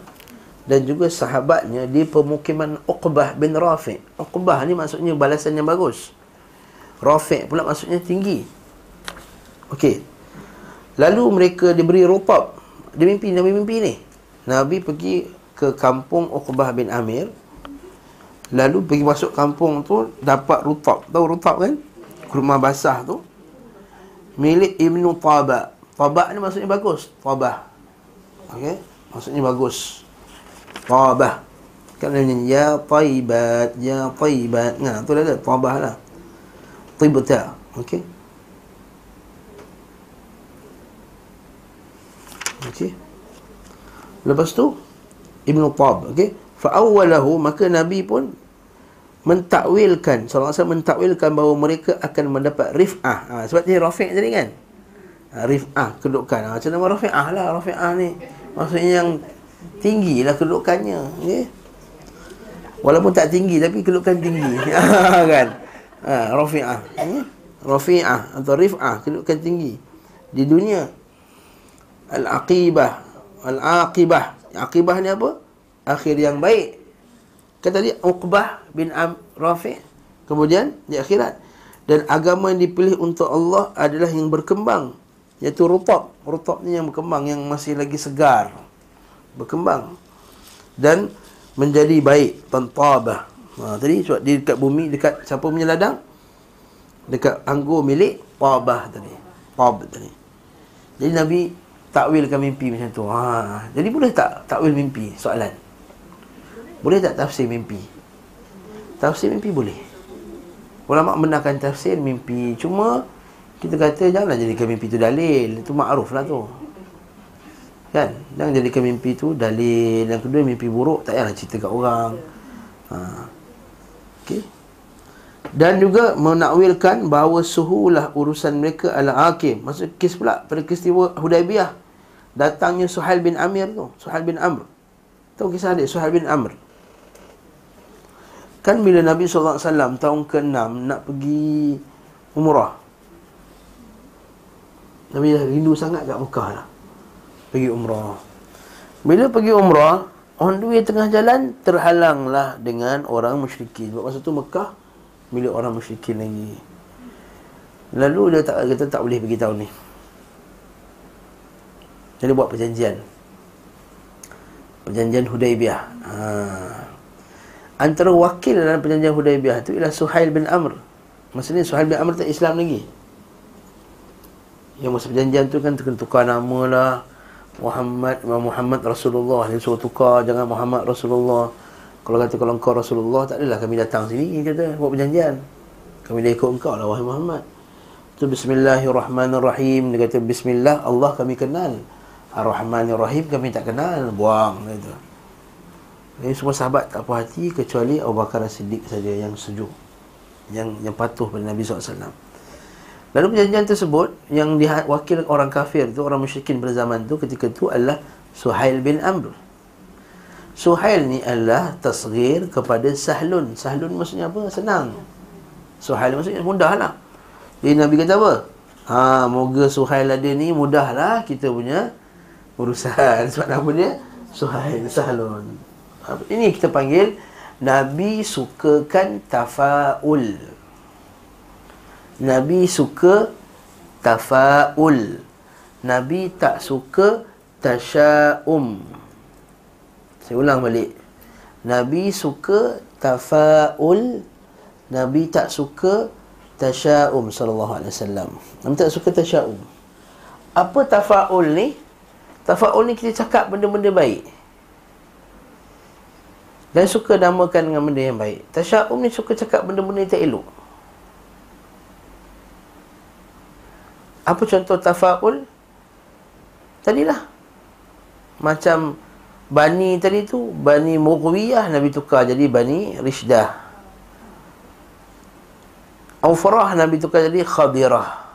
dan juga sahabatnya di pemukiman Uqbah bin Rafi. Uqbah ni maksudnya balasan yang bagus. Rafi pula maksudnya tinggi. Okey. Lalu mereka diberi rutab. Dia mimpi, Nabi mimpi ni. Nabi pergi ke kampung Uqbah bin Amir. Lalu pergi masuk kampung tu dapat rutab. Tahu rutab kan? Kurma basah tu. Milik Ibnu Taba. Taba ni maksudnya bagus. Taba. Okey. Maksudnya bagus. Tabah Kan dia Ya taibat Ya taibat Nah tu ada Tabah lah Tibta Okey Okey Lepas tu Ibn Tab Okey Fa'awalahu Maka Nabi pun Mentakwilkan satu mentakwilkan Bahawa mereka akan mendapat rif'ah. Ha, Sebab ni Rafiq tadi kan? Ha, Rif'ah Kedudukan. Ha, Macam nama Rafi'ah lah Rafi'ah ni. Maksudnya yang tinggilah kedudukannya okay? walaupun tak tinggi tapi kedudukan tinggi. Kan? Ha, rafi'ah okay? rafi'ah atau rif'ah kedudukan tinggi. Di dunia al-aqibah al-aqibah. Aqibah ni apa akhir yang baik. Kata tadi Uqbah bin Am Rafi' kemudian di akhirat dan agama yang dipilih untuk Allah adalah yang berkembang iaitu rutab. Rutab ni yang berkembang yang masih lagi segar. Berkembang dan menjadi baik tantabah. Ha, tadi sebab di dekat bumi dekat siapa punya ladang? Dekat anggur milik tabah tadi. Tab tadi. Jadi Nabi takwilkan mimpi macam tu. Ha, jadi boleh tak takwil mimpi? Soalan. Boleh tak tafsir mimpi? Tafsir mimpi boleh. Ulama benarkan tafsir mimpi. Cuma kita kata janganlah jadikan mimpi tu dalil. Itu makruf lah tu. Kan? Jangan jadikan mimpi tu dalil. Yang kedua mimpi buruk tak payahlah cerita kat orang. Ha. Okey. Dan juga menakwilkan bahawa suhulah urusan mereka adalah hakim. Maksud kes pula pada peristiwa Hudaibiyah. Datangnya Suhail bin Amir tu. Suhail bin Amr. Tahu kisah dia? Suhail bin Amr. Kan bila Nabi SAW tahun ke-6 nak pergi umrah. Nabi dah rindu sangat kat Mekah lah. Pergi umrah. Bila pergi umrah, on the way tengah jalan, terhalanglah dengan orang musyrikin. Sebab masa tu Mekah, milik orang musyrikin lagi. Lalu dia tak kata tak boleh pergi tahun ni. Jadi buat perjanjian. Perjanjian Hudaibiyah. Haa antara wakil dalam perjanjian Hudaibiyah itu ialah Suhail bin Amr. Maksudnya Suhail bin Amr tak Islam lagi. Yang masa perjanjian tu kan tukar nama lah. Muhammad Muhammad Rasulullah. Dia suruh tukar jangan Muhammad Rasulullah. Kalau kata kalau engkau Rasulullah tak adalah kami datang sini kata buat perjanjian. Kami dah ikut engkau lah wahai Muhammad. Tu Bismillahirrahmanirrahim. Dia kata Bismillah Allah kami kenal. Ar-Rahmanirrahim kami tak kenal. Buang gitu ini semua sahabat tak puas hati kecuali Abu Bakar Siddiq saja yang sejuk. Yang yang patuh pada Nabi SAW. Lalu perjanjian tersebut yang diwakil orang kafir itu orang musyrikin pada zaman itu ketika itu adalah Suhail bin Amr. Suhail ni adalah tasghir kepada Sahlun. Sahlun maksudnya apa? Senang. Suhail maksudnya mudahlah. Jadi Nabi kata apa? Ha, moga Suhail ada ni mudahlah kita punya urusan. Sebab nama dia Suhail Sahlun. Ini kita panggil Nabi sukakan tafaul. Nabi suka tafaul. Nabi tak suka tasya'um. Saya ulang balik. Nabi suka tafaul. Nabi tak suka tasya'um sallallahu alaihi wasallam. Nabi tak suka tasya'um. Apa tafaul ni? Tafaul ni kita cakap benda-benda baik. Dan suka namakan dengan benda yang baik. Tasya'um ni suka cakap benda-benda yang tak elok. Apa contoh tafa'ul? Tadilah. Macam Bani tadi tu Bani Mughwiyah Nabi tukar jadi Bani Rishdah Aufrah Nabi tukar jadi Khadirah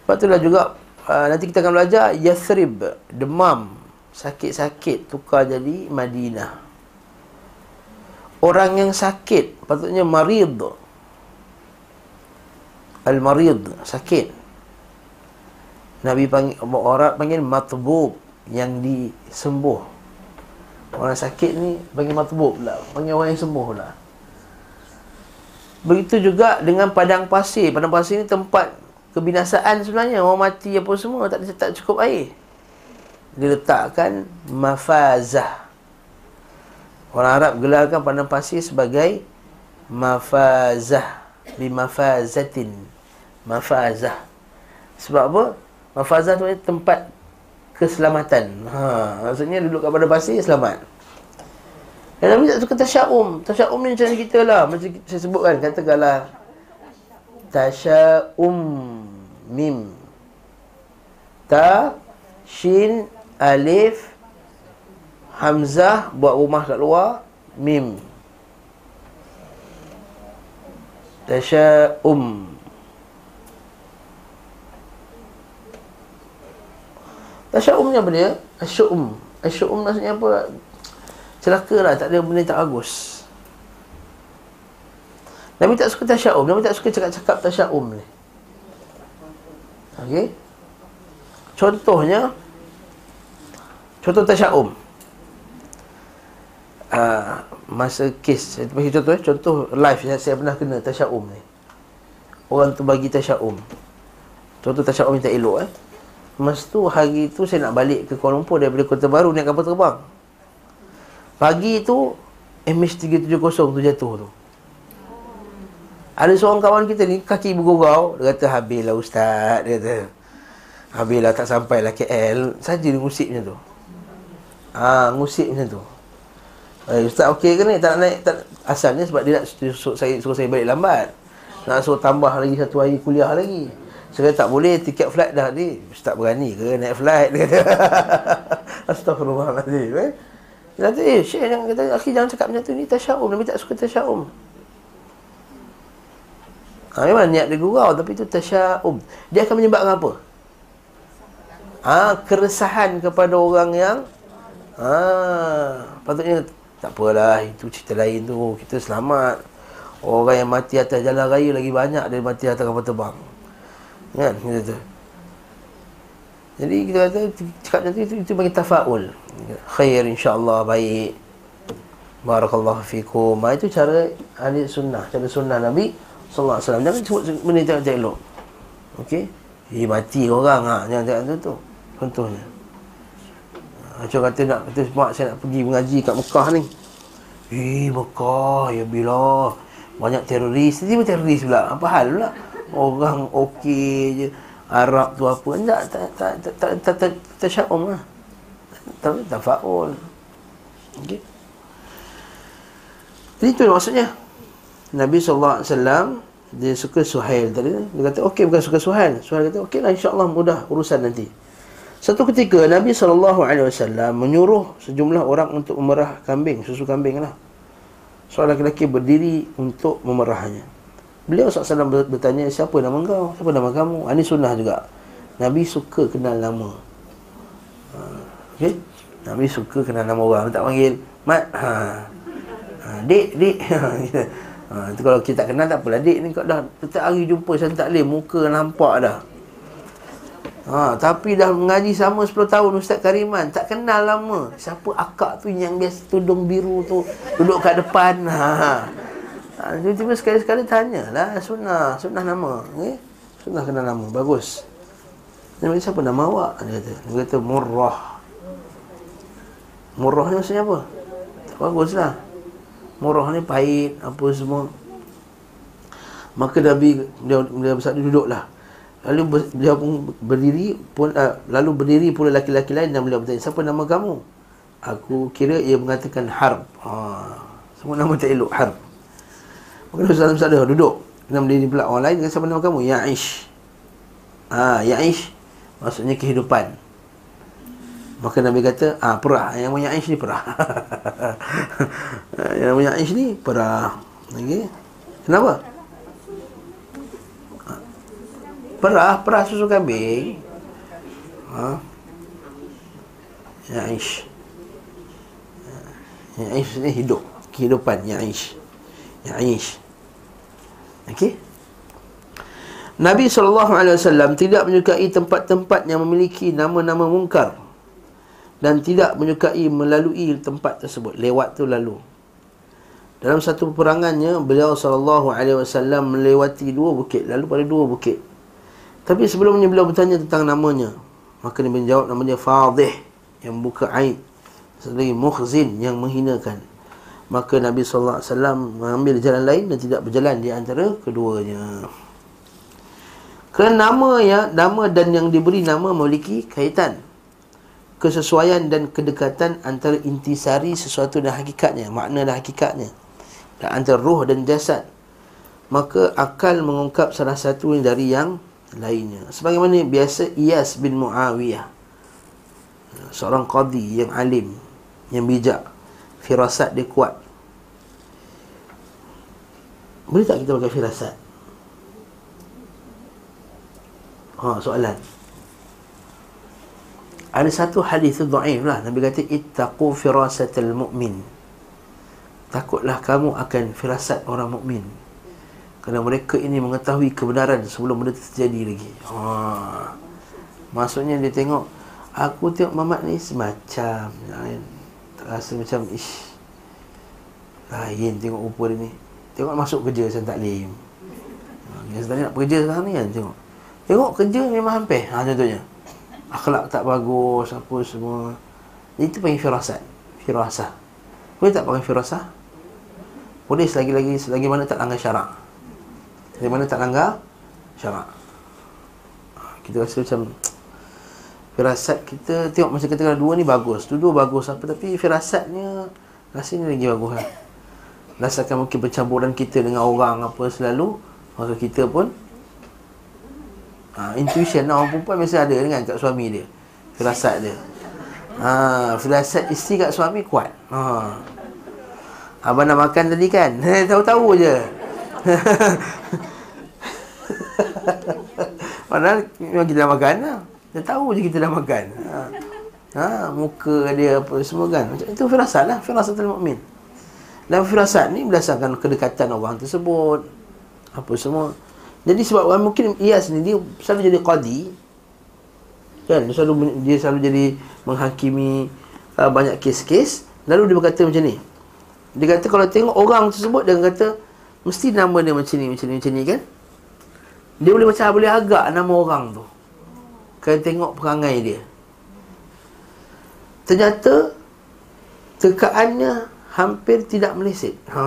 Lepas itulah juga uh, Nanti kita akan belajar Yathrib Demam sakit-sakit tukar jadi Madinah. Orang yang sakit patutnya marid. Al-marid, sakit. Nabi panggil orang panggil matbub yang disembuh. Orang sakit ni panggil matbub pula, panggil orang yang sembuh pula. Begitu juga dengan padang pasir. Padang pasir ni tempat kebinasaan sebenarnya. Orang mati apa semua tak tak cukup air diletakkan mafazah. Orang Arab gelarkan padang pasir sebagai mafazah bi mafazatin. Mafazah. Sebab apa? Mafazah tu tempat keselamatan. Ha, maksudnya duduk kat padang pasir selamat. Dan Nabi tak suka tasya'um. Tasya'um ni macam kita lah. Macam saya sebutkan. Katakanlah. Tasya'um. Mim. Ta. Shin alif hamzah buat rumah kat luar mim. Tasya'um. Tasya'um ni apa dia? Asy'um. Asy'um maksudnya apa? Celaka lah tak ada benda tak bagus. Nabi tak suka tasya'um. Nabi tak suka cakap-cakap tasya'um ni. Okey? Contohnya Contoh tasya'um. Uh, masa kes saya contoh eh. Contoh live yang saya pernah kena tasyaum ni. Orang tu bagi tasyaum. Contoh tasyaum yang tak elok eh. Masa tu hari tu saya nak balik ke Kuala Lumpur daripada Kota Baru naik kapal terbang. Pagi tu MH370 tu jatuh tu. Ada seorang kawan kita ni kaki bergurau. Dia kata habislah ustaz. Dia kata habislah tak sampai lah KL saja dia ngusik macam tu ha, ngusik macam tu. Eh, Ustaz okey ke ni? Tak nak naik tak, Asalnya sebab dia nak suruh saya, suruh saya balik lambat. Nak suruh tambah lagi satu hari kuliah lagi. Saya tak boleh tiket flight dah ni Ustaz berani ke naik flight? Dia kata Astagfirullahaladzim eh? Dia kata eh Syekh jangan, kata, Akhir jangan cakap macam tu. Ni Tasya'um. Nabi tak suka tasya'um. Ha, Memang niat dia gurau Tapi itu tasya'um. Dia akan menyebabkan apa? Ha, keresahan kepada orang yang ha, Patutnya tak apalah, itu cerita lain tu. Kita selamat. Orang yang mati atas jalan raya lagi banyak dari mati atas kapal terbang. Kan? Kita tu. Jadi kita kata, cakap nanti itu, itu bagi tafa'ul. Khair insyaAllah, baik. Barakallahu fikum. Ah, itu cara ahli sunnah. Cara sunnah Nabi SAW. Jangan sebut benda tak elok. Okey? Eh, mati orang. Ha. Jangan cakap tu tu. Contohnya. Macam kata nak kata mak saya nak pergi mengaji kat Mekah ni. Eh Mekah ya bila banyak teroris. Dia pun teroris pula. Apa hal pula? Orang okey je. Arab tu apa? Tak tak tak tak tak tak tak lah. Tak tak. Okey. Jadi itu maksudnya. Nabi SAW dia suka Suhail tadi. Dia kata okey bukan suka Suhail. Suhail kata okey lah insyaAllah mudah urusan nanti. Satu ketika Nabi SAW menyuruh sejumlah orang untuk memerah kambing, susu kambing lah. Seorang lelaki berdiri untuk memerahnya. Beliau SAW bertanya, siapa nama kau? Siapa nama kamu? Ini sunnah juga. Nabi suka kenal nama. Ha, okay? Nabi suka kenal nama orang. Tak panggil, Mat. Ha. Ha. Dik, dik. ha, itu kalau kita tak kenal tak apalah. Dik ni kau dah setiap hari jumpa saya tak boleh. Muka nampak dah. Ha, tapi dah mengaji sama 10 tahun Ustaz Kariman. Tak kenal lama. Siapa akak tu yang biasa tudung biru tu Duduk kat depan? Ha. ha. Tiba-tiba sekali-sekali tanya lah Sunnah, sunnah nama? Okay? Sunnah kenal nama, bagus. Dia kata siapa nama awak? Dia kata, dia kata murrah. Murrah ni maksudnya apa? Bagus lah. Murrah ni pahit, apa semua. Maka Nabi dia, dia, dia, dia duduk lah Lalu beliau pun berdiri pun uh, lalu berdiri pula laki-laki lain dan beliau bertanya, "Siapa nama kamu?" Aku kira ia mengatakan Harb. Ha, semua nama tak elok Harb. Maka Nabi Sallallahu Alaihi duduk. Kena berdiri pula orang lain dengan siapa nama kamu? Ya'ish. Ha, Ya'ish maksudnya kehidupan. Maka Nabi kata, ah perah. Yang namanya Ya'ish ni perah. yang namanya Ya'ish ni perah. Okey. Kenapa? Perah, perah susu kambing. Ha? Ya ish. Ya ish ni hidup. Kehidupan ya ish. Ya ish. Okey. Nabi SAW tidak menyukai tempat-tempat yang memiliki nama-nama mungkar dan tidak menyukai melalui tempat tersebut. Lewat tu lalu. Dalam satu peperangannya, beliau SAW melewati dua bukit. Lalu pada dua bukit. Tapi sebelumnya beliau bertanya tentang namanya. Maka dia menjawab namanya Fadih Yang buka aib. Sebagai mukhzin yang menghinakan. Maka Nabi SAW mengambil jalan lain Dan tidak berjalan di antara keduanya. Kerana nama ya Nama dan yang diberi nama memiliki kaitan. Kesesuaian dan kedekatan Antara intisari sesuatu dan hakikatnya Makna dan hakikatnya. Dan Antara ruh dan jasad. Maka akal mengungkap salah satu dari yang lainnya. Sebagaimana biasa Iyas bin Muawiyah seorang qadi yang alim yang bijak firasat dia kuat. Boleh tak kita pakai firasat? Ha soalan. Ada satu hadis tu dhaif lah. Nabi kata ittaqu firasatal mu'min. Takutlah kamu akan firasat orang mukmin kerana mereka ini mengetahui kebenaran sebelum benda terjadi lagi. Ha. Maksudnya dia tengok aku tengok Mamat ni semacam kan. Rasa macam ish. Lain tengok rupa dia ni Tengok masuk kerja Saya taklim Yang sedang nak kerja sekarang ni kan Tengok Tengok kerja memang hampir ha, Contohnya Akhlak tak bagus Apa semua Itu panggil firasat Firasah Boleh tak panggil firasah? Boleh selagi-lagi Selagi mana tak langgar syarak Selagi mana tak langgar? Syarak. Kita rasa macam Firasat kita Tengok macam kata dua ni bagus. Dua-dua bagus apa Tapi firasatnya Rasanya lagi bagus lah. Rasakan mungkin percampuran kita dengan orang apa selalu Maka kita pun ha, Intuition lah orang perempuan biasa ada kan kat suami dia Firasat dia. Ha, Firasat isteri kat suami kuat. Ha. Abang nak makan tadi kan? Tahu-tahu je Padahal memang kita dah makan lah. Dia tahu je kita dah makan. Ha. ha. Muka dia apa semua kan. Macam itu firasat lah Firasat al-mu'min dan firasat ni berdasarkan kedekatan orang tersebut. Apa semua. Jadi sebab orang mungkin Iyas ni dia selalu jadi qadi. Kan? Dia selalu, dia selalu jadi menghakimi uh, banyak kes-kes. Lalu dia berkata macam ni. Dia kata kalau tengok orang tersebut Dia kata Mesti nama dia macam ni, macam ni, macam ni kan Dia boleh macam boleh agak nama orang tu Kalau tengok perangai dia Ternyata Tekaannya hampir tidak meleset. Ha.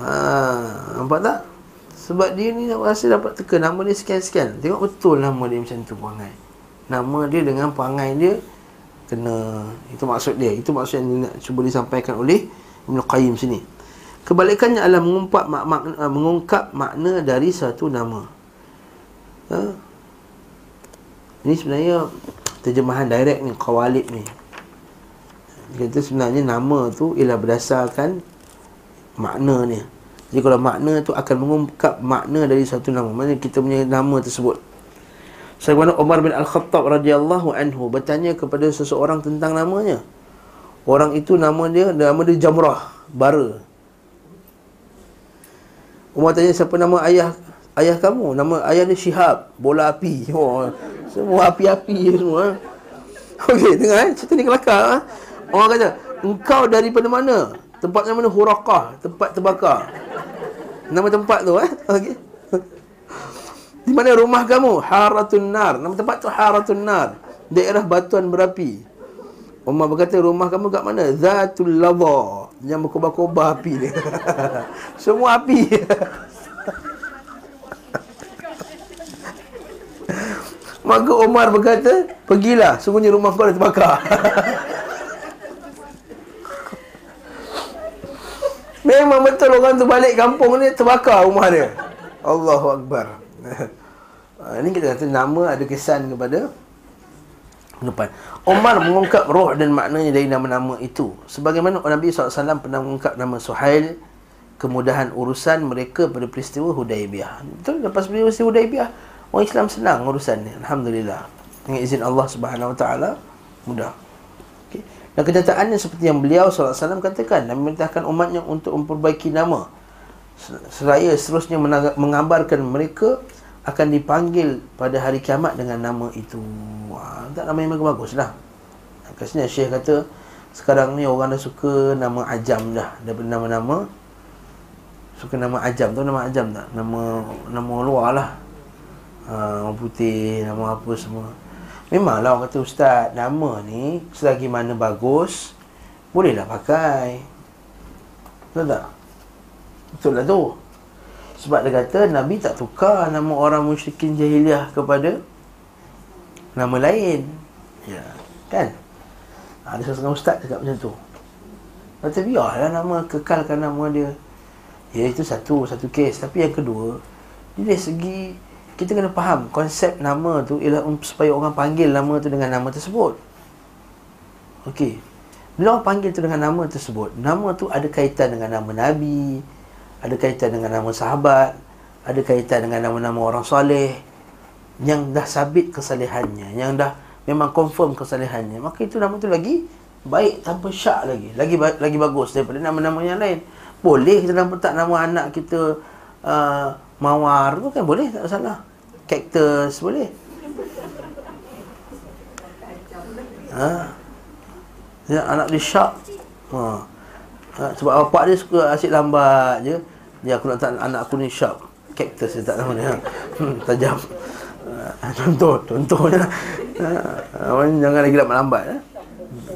Ha, nampak tak? Sebab dia ni rasa dapat teka nama dia sekian-sekian. Tengok betul nama dia macam tu perangai. Nama dia dengan perangai dia kena itu maksud dia. Itu maksud yang nak cuba disampaikan oleh Ibn Qayyim sini. Kebalikannya adalah mengungkap mak, mak, mengungkap makna dari satu nama. Ha? Ini sebenarnya terjemahan direct ni, qawalib ni. Kata sebenarnya nama tu ialah berdasarkan makna ni. Jadi kalau makna tu akan mengungkap makna dari satu nama. Maksudnya kita punya nama tersebut. Sebagaimana Umar bin Al-Khattab radhiyallahu anhu bertanya kepada seseorang tentang namanya. Orang itu nama dia nama dia Jamrah, bara. Umar tanya siapa nama ayah ayah kamu? Nama ayah dia Syihab, bola api. Oh, semua api-api semua. Okey, dengar eh. Cerita ni kelakar. Eh? Orang kata, engkau daripada mana? Tempatnya mana? Hurakah, tempat terbakar. Nama tempat tu eh. Okey. Di mana rumah kamu? Haratun Nar. Nama tempat tu Haratun Nar. Daerah batuan berapi. Umar berkata, rumah kamu kat mana? Zatul Lava. Yang berkobar-kobar api ni. Semua api. Maka Umar berkata, pergilah. Sungguhnya rumah kau dah terbakar. Memang betul orang tu balik kampung ni terbakar rumah dia. Allahu Akbar. Ini kita kata nama ada kesan kepada depan. Umar mengungkap roh dan maknanya dari nama-nama itu. Sebagaimana Nabi SAW pernah mengungkap nama Suhail, kemudahan urusan mereka pada peristiwa Hudaibiyah. Betul, lepas peristiwa Hudaibiyah, orang Islam senang urusan ni. Alhamdulillah. Dengan izin Allah Subhanahu Wa Taala mudah. Dan kenyataannya seperti yang beliau SAW katakan dan memerintahkan umatnya untuk memperbaiki nama seraya seterusnya mengabarkan mereka akan dipanggil pada hari kiamat dengan nama itu. Ha, tak nama yang bagus lah. Kasihnya Syekh kata sekarang ni orang dah suka nama ajam dah daripada nama-nama suka nama ajam tu nama ajam tak? Nama nama luar lah. Ha, putih, nama apa semua. Memanglah orang kata ustaz Nama ni selagi mana bagus Bolehlah pakai Betul tak? Betul lah tu Sebab dia kata Nabi tak tukar nama orang musyrikin jahiliah kepada Nama lain Ya Kan? Ada seorang ustaz cakap macam tu Kata biarlah nama kekalkan nama dia Ya itu satu Satu kes Tapi yang kedua dari segi kita kena faham konsep nama tu ialah supaya orang panggil nama tu dengan nama tersebut. Okey. Bila orang panggil tu dengan nama tersebut, nama tu ada kaitan dengan nama Nabi, ada kaitan dengan nama sahabat, ada kaitan dengan nama-nama orang soleh yang dah sabit kesalehannya, yang dah memang confirm kesalehannya. Maka itu nama tu lagi baik tanpa syak lagi. Lagi lagi bagus daripada nama-nama yang lain. Boleh kita nampak tak nama anak kita uh, Mawar tu kan boleh tak salah. Cactus boleh. Ha. Ya, anak dia syak. Ha. ha, Sebab bapak dia suka asyik lambat je Dia aku nak tak anak aku ni sharp Cactus dia tak nama dia ha. hmm, Tajam ha, Contoh Contohnya ha, Jangan lagi lambat-lambat ha.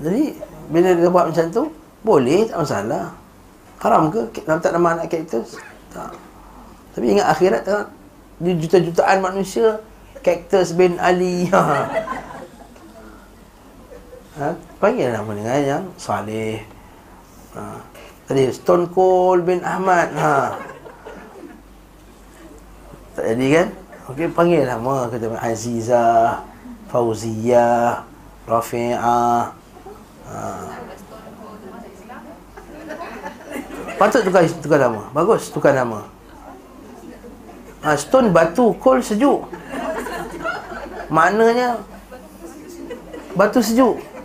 Jadi Bila dia buat macam tu Boleh tak masalah Haram ke nak tak nama anak cactus? Tak Tapi ingat akhirat tak Di juta-jutaan manusia Cactus bin Ali ha. ha, Panggil nama dengan yang Saleh ha. Tadi Stone Cold bin Ahmad ha. Tak jadi kan? Okey panggil nama Kata Aziza Fauzia Rafi'ah ha. Patut tukar, tukar nama. Bagus tukar nama. Ha, Stone batu Cold sejuk. Maknanya Batu sejuk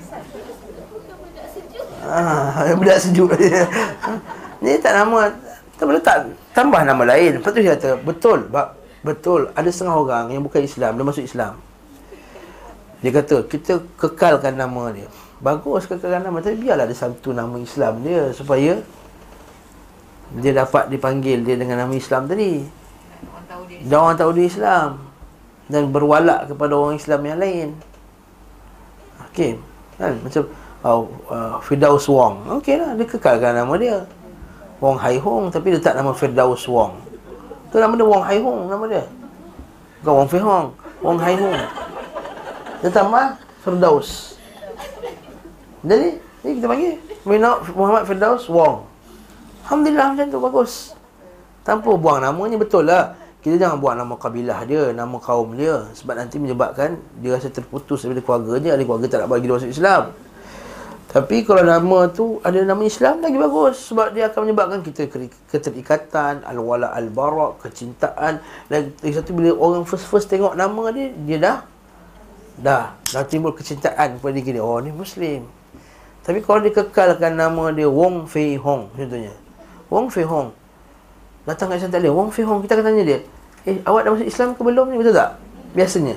Ah, budak sejuk. Ni tak nama Tak boleh tak Tambah nama lain. Lepas tu dia kata Betul bak, Betul. Ada setengah orang Yang bukan Islam Dia masuk Islam. Dia kata Kita kekalkan nama dia. Bagus kekalkan nama Tapi biarlah ada satu nama Islam dia Supaya Dia dapat dipanggil dia Dengan nama Islam tadi. Dan orang tahu dia Islam. Dan berwalak kepada orang Islam yang lain. Okey. Kan? Macam uh, uh, Firdaus Wong. Okey lah Dia kekalkan nama dia. Wong Hai Hong Tapi dia tak nama Firdaus Wong. Itu nama dia Wong Hai Hong Nama dia. Bukan Wong Fei Hong Wong Hai Hong Dia tambah Firdaus. Jadi Ni kita panggil Muhammad Firdaus Wong. Alhamdulillah macam tu Bagus. Tanpa buang namanya Betul lah. Kita jangan buat nama kabilah dia, nama kaum dia. Sebab nanti menyebabkan dia rasa terputus daripada keluarga dia, ahli keluarga tak nak bagi dia masuk Islam. Tapi kalau nama tu ada nama Islam lagi bagus sebab dia akan menyebabkan kita keterikatan, al-wala al-bara, kecintaan dan lagi satu bila orang first-first tengok nama dia, dia dah dah dah timbul kecintaan kepada diri dia. Oh ni muslim. Tapi kalau dia kekalkan nama dia Wong Fei Hong contohnya. Wong Fei Hong. Datang kat sana Wong Fei Hong kita akan tanya dia, "Eh, awak dah masuk Islam ke belum ni betul tak?" Biasanya.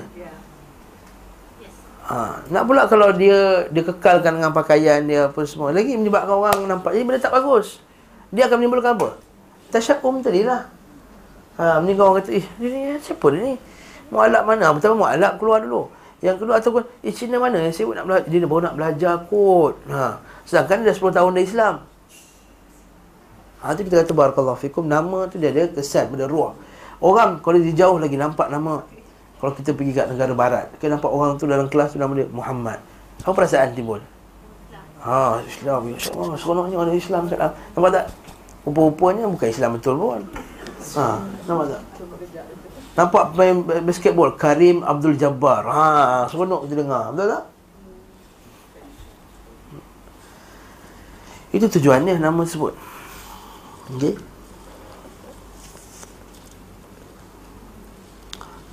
Ha, nak pula kalau dia dia kekalkan dengan pakaian dia apa semua lagi menyebabkan orang nampak jadi benda tak bagus. Dia akan menimbulkan apa? Tasyakum tadi lah. Ha, menyebabkan orang kata, "Eh, dia ni siapa dia ni? Mualaf mana?" Pertama mualaf keluar dulu. Yang kedua ataupun, "Eh, Cina mana yang sibuk nak belajar? Dia baru nak belajar kot." Ha, sedangkan dia dah 10 tahun dah Islam. Ha, tu kita kata barakallahu fikum nama tu dia ada kesan pada ruh. Orang kalau dia jauh lagi nampak nama kalau kita pergi kat negara barat, kita nampak orang tu dalam kelas tu nama dia Muhammad. Apa perasaan timbul? Ha, Islam. Allah, seronoknya orang Islam sekarang. Nampak tak? Rupa-rupanya bukan Islam betul pun. Ha, nampak tak? Nampak main basketball Karim Abdul Jabbar. Ha, seronok kita dengar. Betul tak? Itu tujuannya nama sebut. Okey.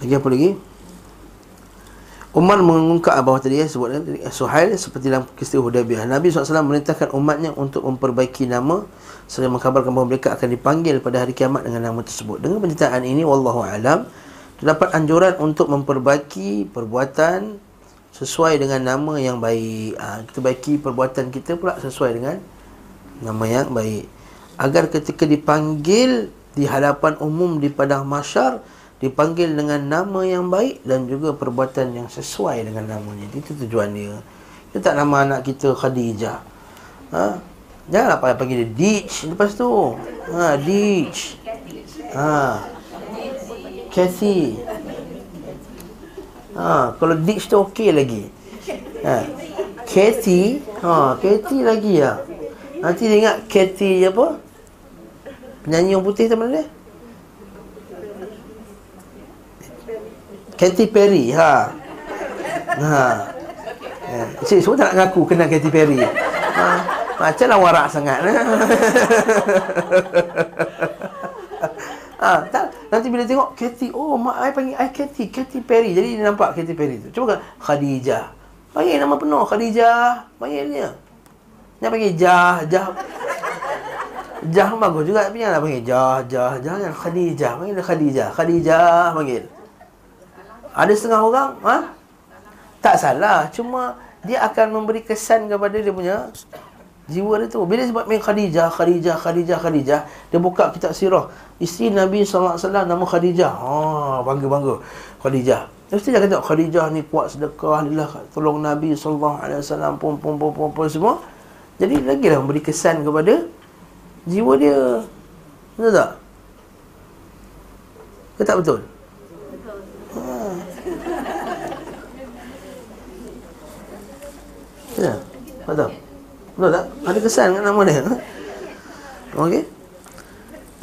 Lagi apa lagi? Umar mengungkap bahawa tadi ya sebut tadi Suhail seperti dalam kisah Hudaybiyah. Nabi SAW merintahkan umatnya untuk memperbaiki nama serta mengkabarkan bahawa mereka akan dipanggil pada hari kiamat dengan nama tersebut. Dengan penyertaan ini wallahu alam terdapat anjuran untuk memperbaiki perbuatan sesuai dengan nama yang baik. Ha, kita baiki perbuatan kita pula sesuai dengan nama yang baik. Agar ketika dipanggil di hadapan umum di padang mahsyar dipanggil dengan nama yang baik dan juga perbuatan yang sesuai dengan namanya. Itu tujuan dia. Kita tak nama anak kita Khadijah. Ha? Janganlah panggil, panggil dia Ditch lepas tu. Ha, Ditch. Ha. Kathy. Ha, kalau Ditch tu okey lagi. Ha. Kathy, ha, Kathy lagi ya. Nanti dia ingat Kathy apa? Penyanyi yang putih tu mana dia? Katy Perry ha. Ha. Eh, cik semua tak nak ngaku kenal Katy Perry. Ha. Macamlah warak sangat. ha, tak. Nanti bila tengok Katy, oh mak ai panggil ai Katy, Katy Perry. Jadi dia nampak Katy Perry tu. Cuba kan Khadijah. Panggil nama penuh Khadijah. Panggil dia. Dia panggil Jah, Jah. Jah bagus juga tapi janganlah panggil Jah, Jah, jangan Khadijah. Panggil Khadijah. Khadijah panggil. Ada setengah orang ha? Tak salah Cuma Dia akan memberi kesan kepada dia punya Jiwa dia tu. Bila sebab main Khadijah, Khadijah, Khadijah, Khadijah, dia buka kitab sirah. Isteri Nabi SAW nama Khadijah. Ha, bangga-bangga. Khadijah. Mesti dia kata Khadijah ni kuat sedekah lillah tolong Nabi wasallam pun pun pun pun, pun semua. Jadi lagilah memberi kesan kepada jiwa dia. Betul tak? Ke tak? Betul. Ya. Betul. Betul tak? Ada kesan kan nama dia? Okey.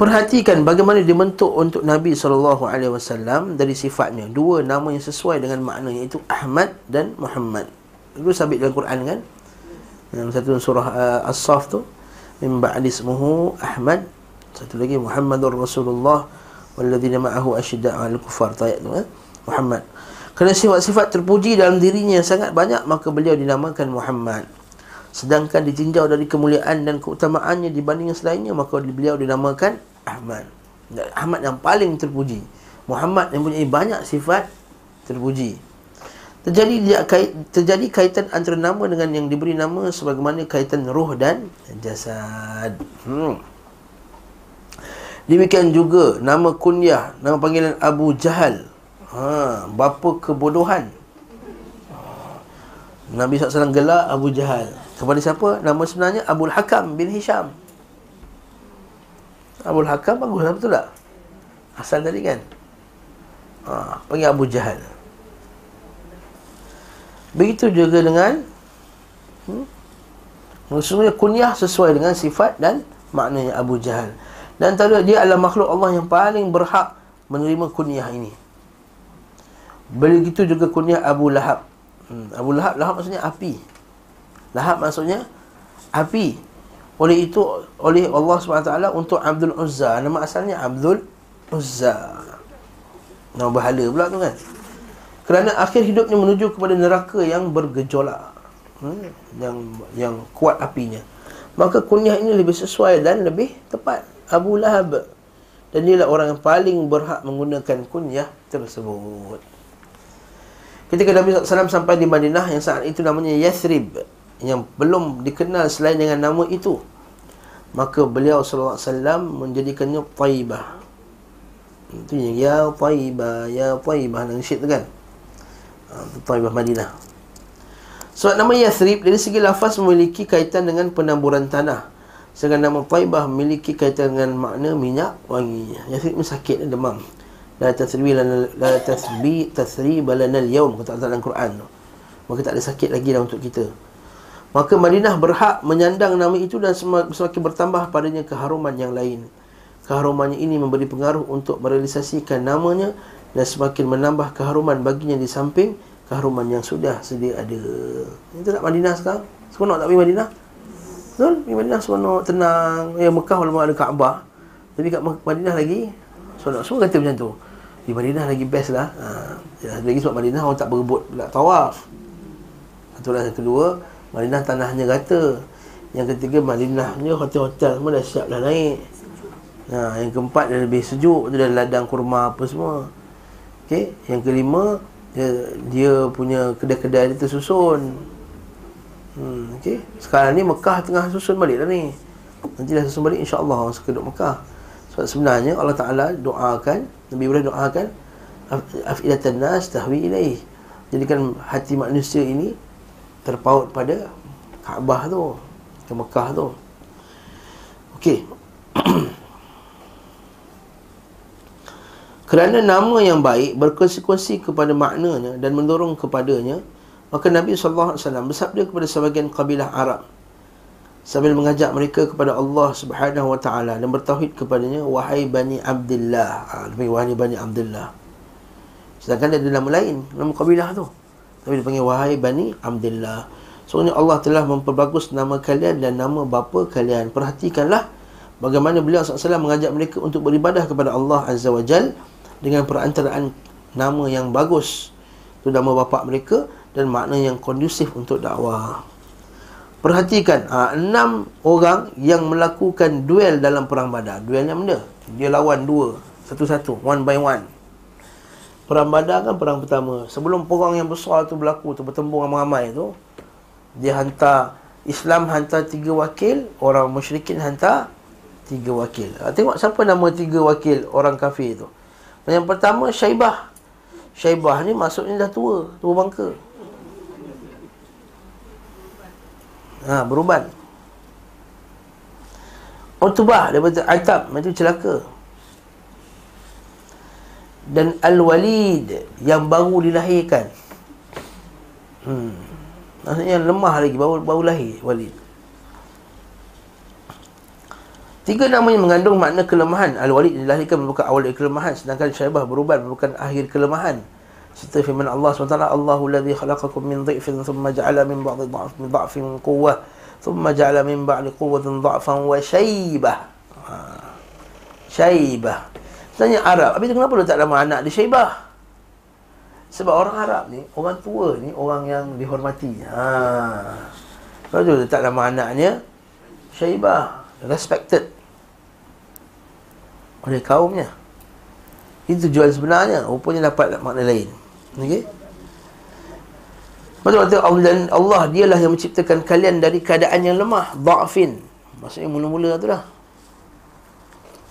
Perhatikan bagaimana dibentuk untuk Nabi SAW dari sifatnya. Dua nama yang sesuai dengan makna iaitu Ahmad dan Muhammad. Itu sabit dalam Quran kan? Yang satu surah uh, As-Saf tu. Min ba'di ismuhu Ahmad. Satu lagi Muhammadur Rasulullah. Walladhina ma'ahu asyidda'u al-kufar. Tayat tu kan? Muhammad. Kerana sifat-sifat terpuji dalam dirinya yang sangat banyak, maka beliau dinamakan Muhammad. Sedangkan ditinjau dari kemuliaan dan keutamaannya dibanding selainnya, maka beliau dinamakan Ahmad. Ahmad yang paling terpuji. Muhammad yang punya banyak sifat terpuji. Terjadi terjadi kaitan antara nama dengan yang diberi nama sebagaimana kaitan roh dan jasad. Hmm. demikian juga nama kunyah nama panggilan Abu Jahal ha, bapa kebodohan Nabi SAW gelar Abu Jahal Kepada siapa? Nama sebenarnya Abu Hakam bin Hisham Abu Hakam bagus betul tak? Asal tadi kan? Ha, panggil Abu Jahal. Begitu juga dengan hmm? Maksudnya kunyah sesuai dengan sifat dan maknanya Abu Jahal. Dan antara dia adalah makhluk Allah yang paling berhak menerima kunyah ini. Begitu juga kunyah Abu Lahab. Hmm, Abu Lahab, Lahab maksudnya api. Lahab maksudnya api. Oleh itu oleh Allah SWT untuk Abdul Uzza Nama asalnya Abdul Uzza Nama bahala pula tu kan Kerana akhir hidupnya menuju kepada neraka yang bergejolak hmm? Yang yang kuat apinya Maka kunyah ini lebih sesuai dan lebih tepat Abu Lahab Dan inilah orang yang paling berhak menggunakan kunyah tersebut Ketika Nabi SAW sampai di Madinah Yang saat itu namanya Yathrib yang belum dikenal selain dengan nama itu maka beliau wasallam menjadikannya taibah. Itu yang ya taibah ya taibah dan syit tu kan? Ha, taibah Madinah. Sebab nama Yathrib dari segi lafaz memiliki kaitan dengan penamburan tanah. Sedangkan nama taibah memiliki kaitan dengan makna minyak wangi Yathrib ni sakit demam la tasribi lana la tasbi tasrib lana al-yawm kata dalam Quran maka tak ada sakit lagi dah untuk kita Maka Madinah berhak menyandang nama itu dan semakin bertambah padanya keharuman yang lain. Keharumannya ini memberi pengaruh untuk merealisasikan namanya dan semakin menambah keharuman baginya di samping keharuman yang sudah sedia ada. Itu tak Madinah sekarang? Seronok tak pergi Madinah? Betul? Pergi Madinah seronok, tenang. Ya Mekah walaupun ada Kaabah. Tapi kat Madinah lagi. Semua kata macam tu. Di Madinah lagi best lah. Ha. Lagi sebab Madinah orang tak berebut pula tawaf. Satu lah yang kedua, Madinah tanahnya rata Yang ketiga Madinahnya hotel-hotel semua dah siap dah naik ha, Yang keempat dia lebih sejuk tu Dah ladang kurma apa semua okay. Yang kelima dia, dia punya kedai-kedai dia tersusun hmm, okay. Sekarang ni Mekah tengah susun balik dah ni Nanti dah susun balik insyaAllah orang suka duduk Mekah Sebab sebenarnya Allah Ta'ala doakan Nabi Ibrahim doakan Afidatan nas tahwi ilaih. Jadikan hati manusia ini terpaut pada Kaabah tu ke Mekah tu. Okey. Kerana nama yang baik berkonsekuensi kepada maknanya dan mendorong kepadanya maka Nabi SAW bersabda kepada sebagian kabilah Arab sambil mengajak mereka kepada Allah Subhanahu Wa Taala dan bertauhid kepadanya wahai bani Abdullah ha, wahai bani Abdullah sedangkan ada nama lain nama kabilah tu tapi dia panggil wahai bani Abdullah. Soalnya Allah telah memperbagus nama kalian dan nama bapa kalian. Perhatikanlah bagaimana beliau SAW mengajak mereka untuk beribadah kepada Allah Azza wa Jal dengan perantaraan nama yang bagus. Itu nama bapa mereka dan makna yang kondusif untuk dakwah. Perhatikan, ha, enam orang yang melakukan duel dalam perang badar. Duelnya mana? Dia lawan dua, satu-satu, one by one. Perang Badar kan perang pertama. Sebelum perang yang besar tu berlaku tu bertembung ramai-ramai tu, dia hantar Islam hantar tiga wakil Orang musyrikin hantar Tiga wakil ha, Tengok siapa nama tiga wakil orang kafir tu Yang pertama Syaibah Syaibah ni maksudnya dah tua Tua bangka Ha, beruban. Utbah daripada Atab Itu celaka. Dan Al-Walid Yang baru dilahirkan. Hmm. Maksudnya lemah lagi Baru, baru lahir Walid. Tiga nama yang mengandung makna kelemahan. Al-Walid dilahirkan merupakan awal dari kelemahan Sedangkan Syaibah beruban merupakan akhir kelemahan Serta firman Allah SWT Allahu ladhi khalaqakum min dhi'fin Thumma ja'ala min ba'di dha'fin quwwah Thumma ja'ala min ba'di quwwatin dha'fan wa syaibah ha. Syaibah Tanya Arab Habis tu kenapa letak nama anak dia? Syaibah Sebab orang Arab ni Orang tua ni Orang yang dihormati ha. Lepas tu letak nama anaknya Syaibah Respected. Oleh kaumnya. Itu tujuan sebenarnya. Rupanya dapat makna lain Okey Betul kata Allah Allah dialah yang menciptakan kalian dari keadaan yang lemah, dha'fin. Maksudnya mula-mula tu dah.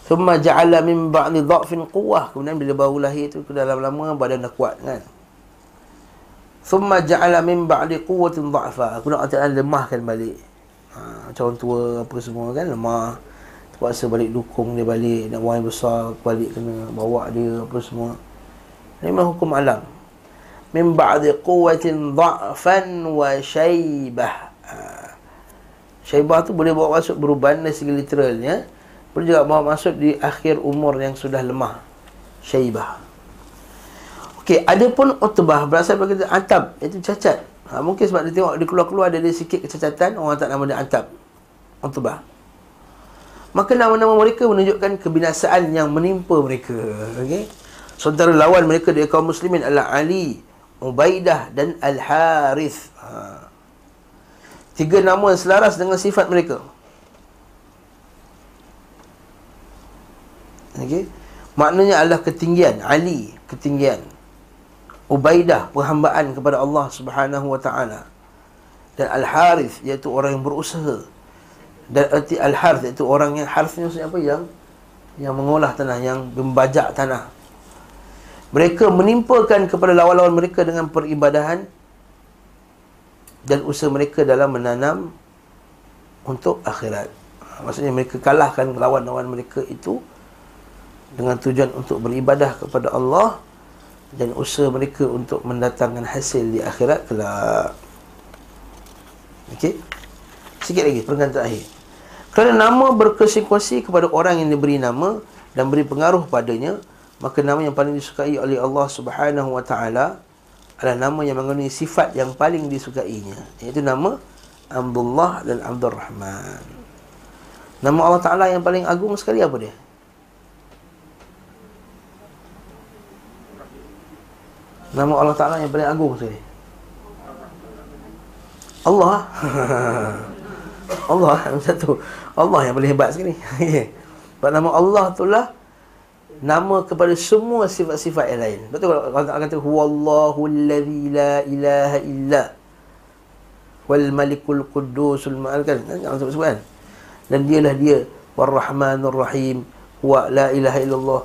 Thumma ja'ala min ba'di dha'fin quwwah. Kemudian bila baru lahir tu ke dalam lama badan dah kuat kan. Thumma ja'ala min ba'di quwwatin dha'fa. Kemudian Allah Ta'ala lemahkan balik. Ha, macam orang tua apa semua kan lemah. Terpaksa balik dukung dia balik. Nak buang besar balik kena bawa dia apa semua. Ini memang hukum alam min ba'di quwwatin dha'fan wa syaibah. Ha. Syaibah tu boleh bawa masuk beruban dari segi literalnya. Boleh juga bawa masuk di akhir umur yang sudah lemah. Syaibah. Okey, ada pun utbah berasal daripada atab, itu cacat. Ha, mungkin sebab dia tengok dia keluar-keluar ada sikit kecacatan, orang tak nama dia atab. Utbah. Maka nama-nama mereka menunjukkan kebinasaan yang menimpa mereka. Okey. Saudara lawan mereka dari kaum muslimin adalah Ali, Ubaidah dan Al-Harith. Ha. Tiga nama yang selaras dengan sifat mereka. Okay. Maknanya adalah ketinggian. Ali, ketinggian. Ubaidah, perhambaan kepada Allah Subhanahu Wa Taala. Dan Al-Harith, iaitu orang yang berusaha. Dan arti Al-Harith, iaitu orang yang Harithnya apa? Yang, yang mengolah tanah, yang membajak tanah mereka menimpakan kepada lawan-lawan mereka dengan peribadahan dan usaha mereka dalam menanam untuk akhirat. Maksudnya mereka kalahkan lawan-lawan mereka itu dengan tujuan untuk beribadah kepada Allah dan usaha mereka untuk mendatangkan hasil di akhirat kelak. Okey. Sikit lagi perenggan terakhir. Kerana nama berkonsekuensi kepada orang yang diberi nama dan beri pengaruh padanya, maka nama yang paling disukai oleh Allah Subhanahu wa taala adalah nama yang mengandungi sifat yang paling disukainya iaitu nama Abdullah dan Abdul Rahman. Nama Allah Taala yang paling agung sekali apa dia? Nama Allah Taala yang paling agung sekali. Allah. Allah satu. Allah yang paling hebat sekali. Sebab nama Allah itulah nama kepada semua sifat-sifat yang lain. Betul kalau Allah kata huwallahu allazi la ilaha illa wal malikul quddusul ma'al kan? Jangan sebut kan? Dan dialah dia warrahmanur rahim wa la ilaha illallah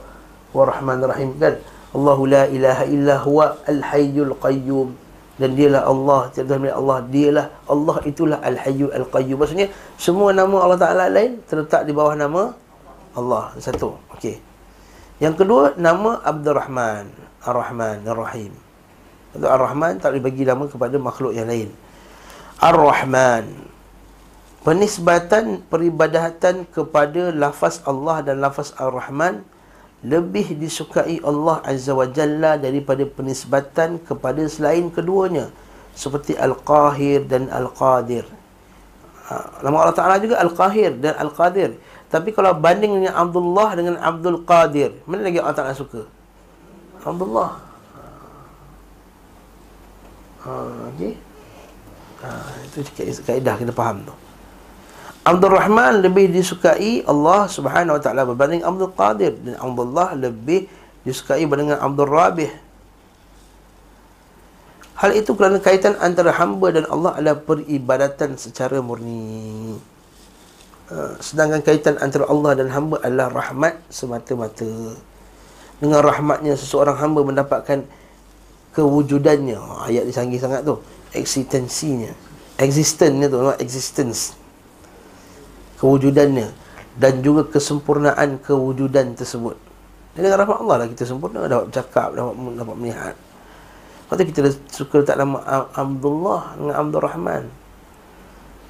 warrahmanur rahim kan? Allahu la ilaha illa huwa al hayyul qayyum dan dialah Allah tiada Allah dialah Allah itulah al hayyul al qayyum maksudnya semua nama Allah Taala lain terletak di bawah nama Allah satu okey yang kedua nama Abdul Rahman Ar-Rahman Ar-Rahim Itu Ar-Rahman tak boleh bagi nama kepada makhluk yang lain Ar-Rahman Penisbatan peribadatan kepada lafaz Allah dan lafaz Ar-Rahman lebih disukai Allah Azza wa Jalla daripada penisbatan kepada selain keduanya seperti Al-Qahir dan Al-Qadir. Ha, nama Allah Ta'ala juga Al-Qahir dan Al-Qadir. Tapi kalau banding dengan Abdullah dengan Abdul Qadir, mana lagi Allah Taala suka? Abdullah. Ha, okey. Ha, itu kaedah kita faham tu. Abdul Rahman lebih disukai Allah Subhanahu Wa Taala berbanding Abdul Qadir dan Abdullah lebih disukai berbanding Abdul Rabih. Hal itu kerana kaitan antara hamba dan Allah adalah peribadatan secara murni. Uh, sedangkan kaitan antara Allah dan hamba adalah rahmat semata-mata. Dengan rahmatnya seseorang hamba mendapatkan kewujudannya. Oh, ayat dia canggih sangat tu. Eksistensinya. Existence tu, existence. Kewujudannya dan juga kesempurnaan kewujudan tersebut. Dan dengan rahmat Allah lah kita sempurna dapat bercakap, dapat dapat melihat. Lepas tu kita suka letak nama Abdullah dengan Abdul Rahman.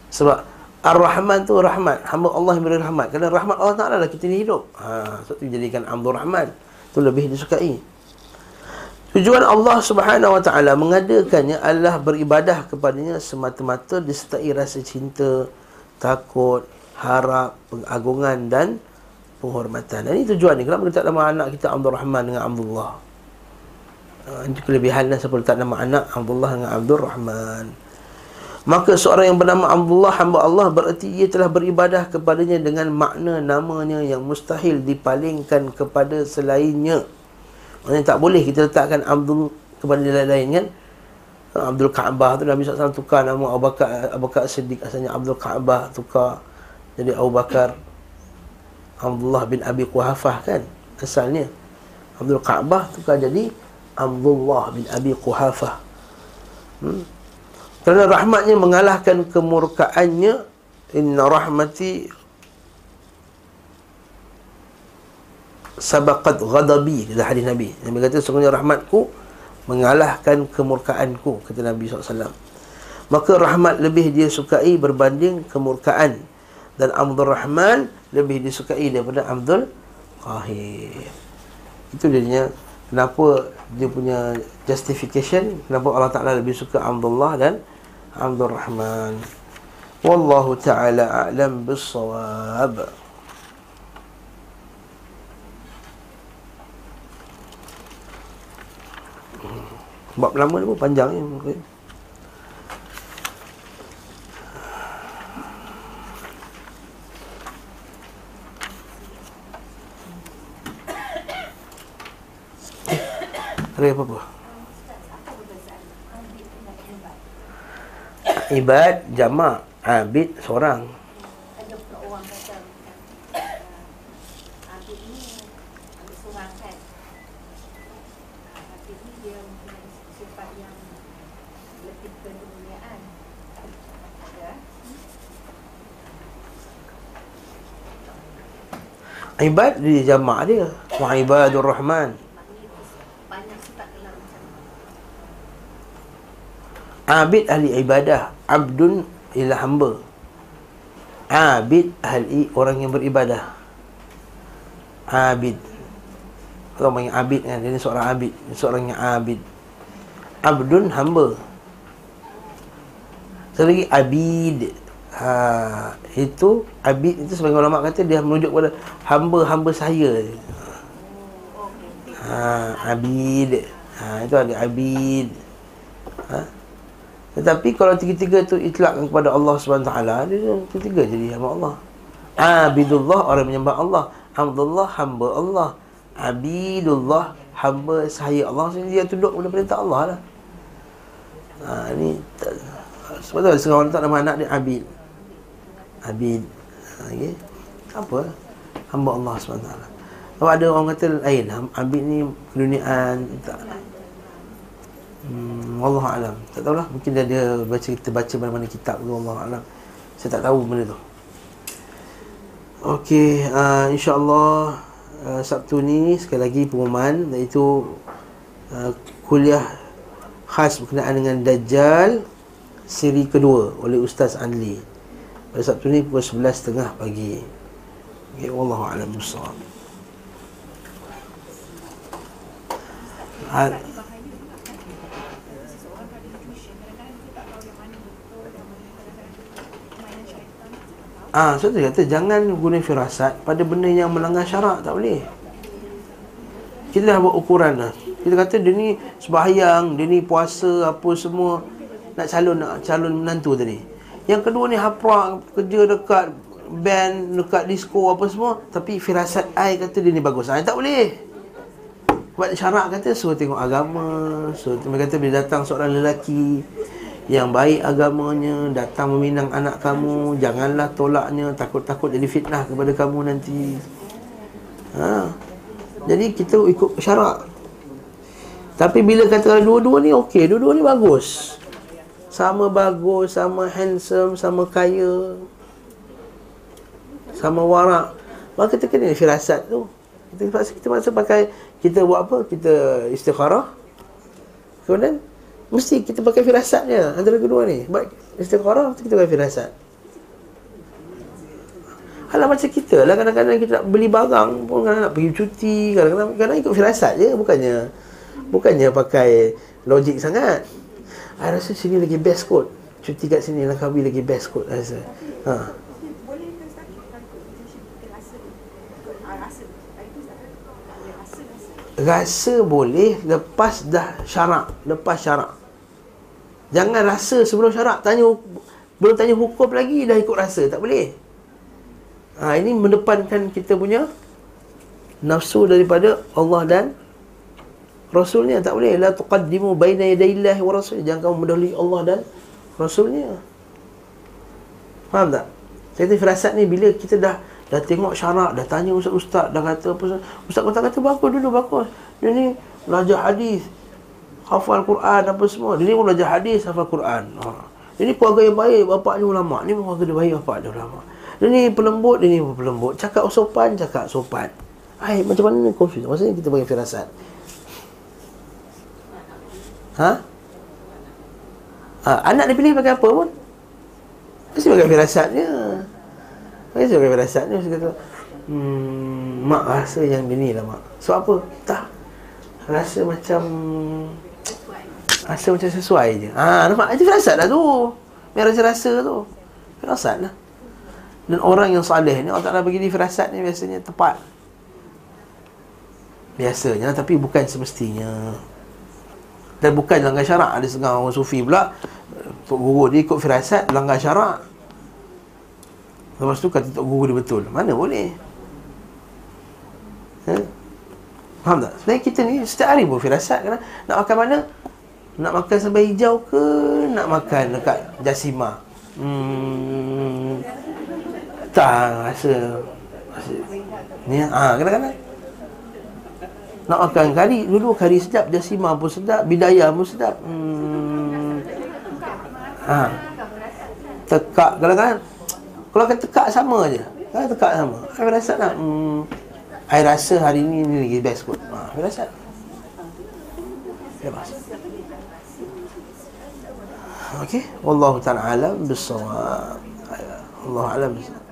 Sebab Ar-Rahman tu rahmat. Hamba Allah yang beri rahmat. Kerana rahmat Allah Ta'ala lah kita ni hidup. Ha, sebab tu jadikan Abdul Rahman. Itu lebih disukai. Tujuan Allah Subhanahu Wa Ta'ala mengadakannya adalah beribadah kepadanya semata-mata disertai rasa cinta, takut, harap, pengagungan dan penghormatan. Dan ini tujuan ni. Kenapa kita tak nama anak kita Abdul Rahman dengan Abdullah? Uh, ini kelebihan lah sebab tak nama anak Abdullah dengan Abdul Rahman. Maka seorang yang bernama Abdullah hamba Allah berarti ia telah beribadah kepadanya dengan makna namanya yang mustahil dipalingkan kepada selainnya. Maksudnya tak boleh kita letakkan Abdul kepada dia lain kan? Abdul Kaabah tu Nabi SAW tukar nama Abu Bakar, Abu Bakar Siddiq asalnya Abdul Kaabah tukar jadi Abu Bakar Abdullah bin Abi Quhafah kan asalnya Abdul Kaabah tukar jadi Abdullah bin Abi Quhafah hmm? Kerana rahmatnya mengalahkan kemurkaannya inna rahmati sabaqat ghadabi kata hadis Nabi. Nabi kata sesungguhnya rahmatku mengalahkan kemurkaanku kata Nabi SAW maka rahmat lebih dia sukai berbanding kemurkaan. Dan Abdul Rahman lebih disukai daripada Abdul Qahir. Itu dia kenapa dia punya justification kenapa Allah Taala lebih suka Abdullah dan Abdul Rahman. Wallahu taala a'lam bis-shawab. Bab lama ni pun panjang ni. Okay. Ada apa-apa? Ibad jamak Abid seorang. Ibad di jamak dia. Wa ibadur rahman Abid ahli ibadah Abdun ialah hamba. Abid ahli orang yang beribadah. Abid. Kalau panggil Abid kan Dia seorang Abid seorang yang Abid. Abdun hamba. Satu lagi Abid. Ha, Itu Abid itu sebagai ulama kata Dia menunjuk kepada Hamba-hamba saya. Ha, Abid. Ha, Itu ada Abid. Ha tetapi kalau tiga-tiga tu itlakkan kepada Allah SWT Dia tiga-tiga jadi hamba Allah. Abidullah orang menyembah Allah. Abdullah hamba Allah. Abidullah hamba saya Allah. Jadi dia tunduk kepada perintah Allah lah. Ha, Ini Sebab tu setengah orang tak nama anak dia Abid. Abid. Ha, okay. Apa? Hamba Allah SWT Kalau ada orang kata lain Abid ni keduniaan tak Hmm, Allah alam. Tak tahulah mungkin dia ada baca kita baca mana-mana kitab tu Allah alam. Saya tak tahu benda tu. Okey, uh, insya-Allah uh, Sabtu ni sekali lagi pengumuman iaitu uh, kuliah khas berkenaan dengan Dajjal siri kedua oleh Ustaz Anli. Pada Sabtu ni pukul 11.30 pagi. Okey, wallahu alam Ah, ha, so dia kata jangan guna firasat pada benda yang melanggar syarak tak boleh. Kita dah buat ukuran lah. Kita kata dia ni sembahyang, dia ni puasa apa semua nak calon nak calon menantu tadi. Yang kedua ni haprak kerja dekat band, dekat disco apa semua tapi firasat ai kata dia ni bagus. Ah, tak boleh. Sebab syarak kata suruh tengok agama Suruh dia kata bila datang seorang lelaki Yang baik agamanya Datang meminang anak kamu Janganlah tolaknya Takut-takut jadi fitnah kepada kamu nanti ha. Jadi kita ikut syarak Tapi bila kata dua-dua ni okey Dua-dua ni bagus Sama bagus Sama handsome Sama kaya Sama warak Maka kita kena firasat tu kita kita paksa pakai kita buat apa? Kita istikharah. Kemudian mesti kita pakai firasatnya antara kedua ni. Baik istikharah kita pakai firasat. Alah macam kita lah kadang-kadang kita nak beli barang pun kadang nak pergi cuti kadang-kadang, kadang ikut firasat je bukannya bukannya pakai logik sangat. I rasa sini lagi best kot. Cuti kat sini Langkawi lagi best kot rasa. Ha. Rasa boleh lepas dah syarak Lepas syarak Jangan rasa sebelum syarak Tanya Belum tanya hukum lagi Dah ikut rasa Tak boleh. Ha, Ini mendepankan kita punya Nafsu daripada Allah dan Rasulnya. Tak boleh. La tuqaddimu baina yadayillahi wa rasul. Jangan kamu mendahului Allah dan Rasulnya. Faham tak? Saya kata firasat ni bila kita dah Dah tengok syarak, dah tanya ustaz-ustaz, dah kata apa Ustaz kata kata bagus dulu, bagus. Dia ni belajar hadis, hafal Quran apa semua. Ni pun belajar hadis, hafal Quran. Ha. Dia ni keluarga yang baik, bapak ni ulama. Ni pun keluarga dia baik, bapak dia ulama. Dia ni pelembut, dia ni pun pelembut. Cakap sopan, cakap sopan. Hai, macam mana ni confuse? Maksudnya kita bagi firasat. Ha? ha? Anak dia pilih pakai apa pun? Mesti pakai firasatnya. Saya suka firasat ni Saya kata hmm, Mak rasa yang dia lah mak So apa? Tak Rasa macam Rasa macam sesuai je Ah, nampak? Itu firasat lah tu Yang rasa-rasa tu Firasat lah Dan orang yang salih ni Allah Ta'ala bagi dia firasat ni Biasanya tepat Biasanya Tapi bukan semestinya Dan bukan langgar syarak Ada setengah orang sufi pula Tok Guru dia ikut firasat Langgar syarak Lepas tu kata Tok Guru dia betul Mana boleh ha? Faham tak? Sebenarnya kita ni setiap hari pun firasat kan? Nak makan mana? Nak makan sambal hijau ke? Nak makan dekat Jasima? Hmm. Tak rasa, Ni ha, kadang-kadang. Nak makan kari Dulu kari sedap Jasima pun sedap Bidayah pun sedap. Hmm. Ha Tekak kadang-kadang. Kalau kata tekak sama je. Kalau tekak sama. Saya rasa nak hmm, Saya rasa hari ni ni lagi best kot. Ha, Saya rasa. Bebas Okey. Wallahu ta'ala alam Bisawab. Allah alam Bisawab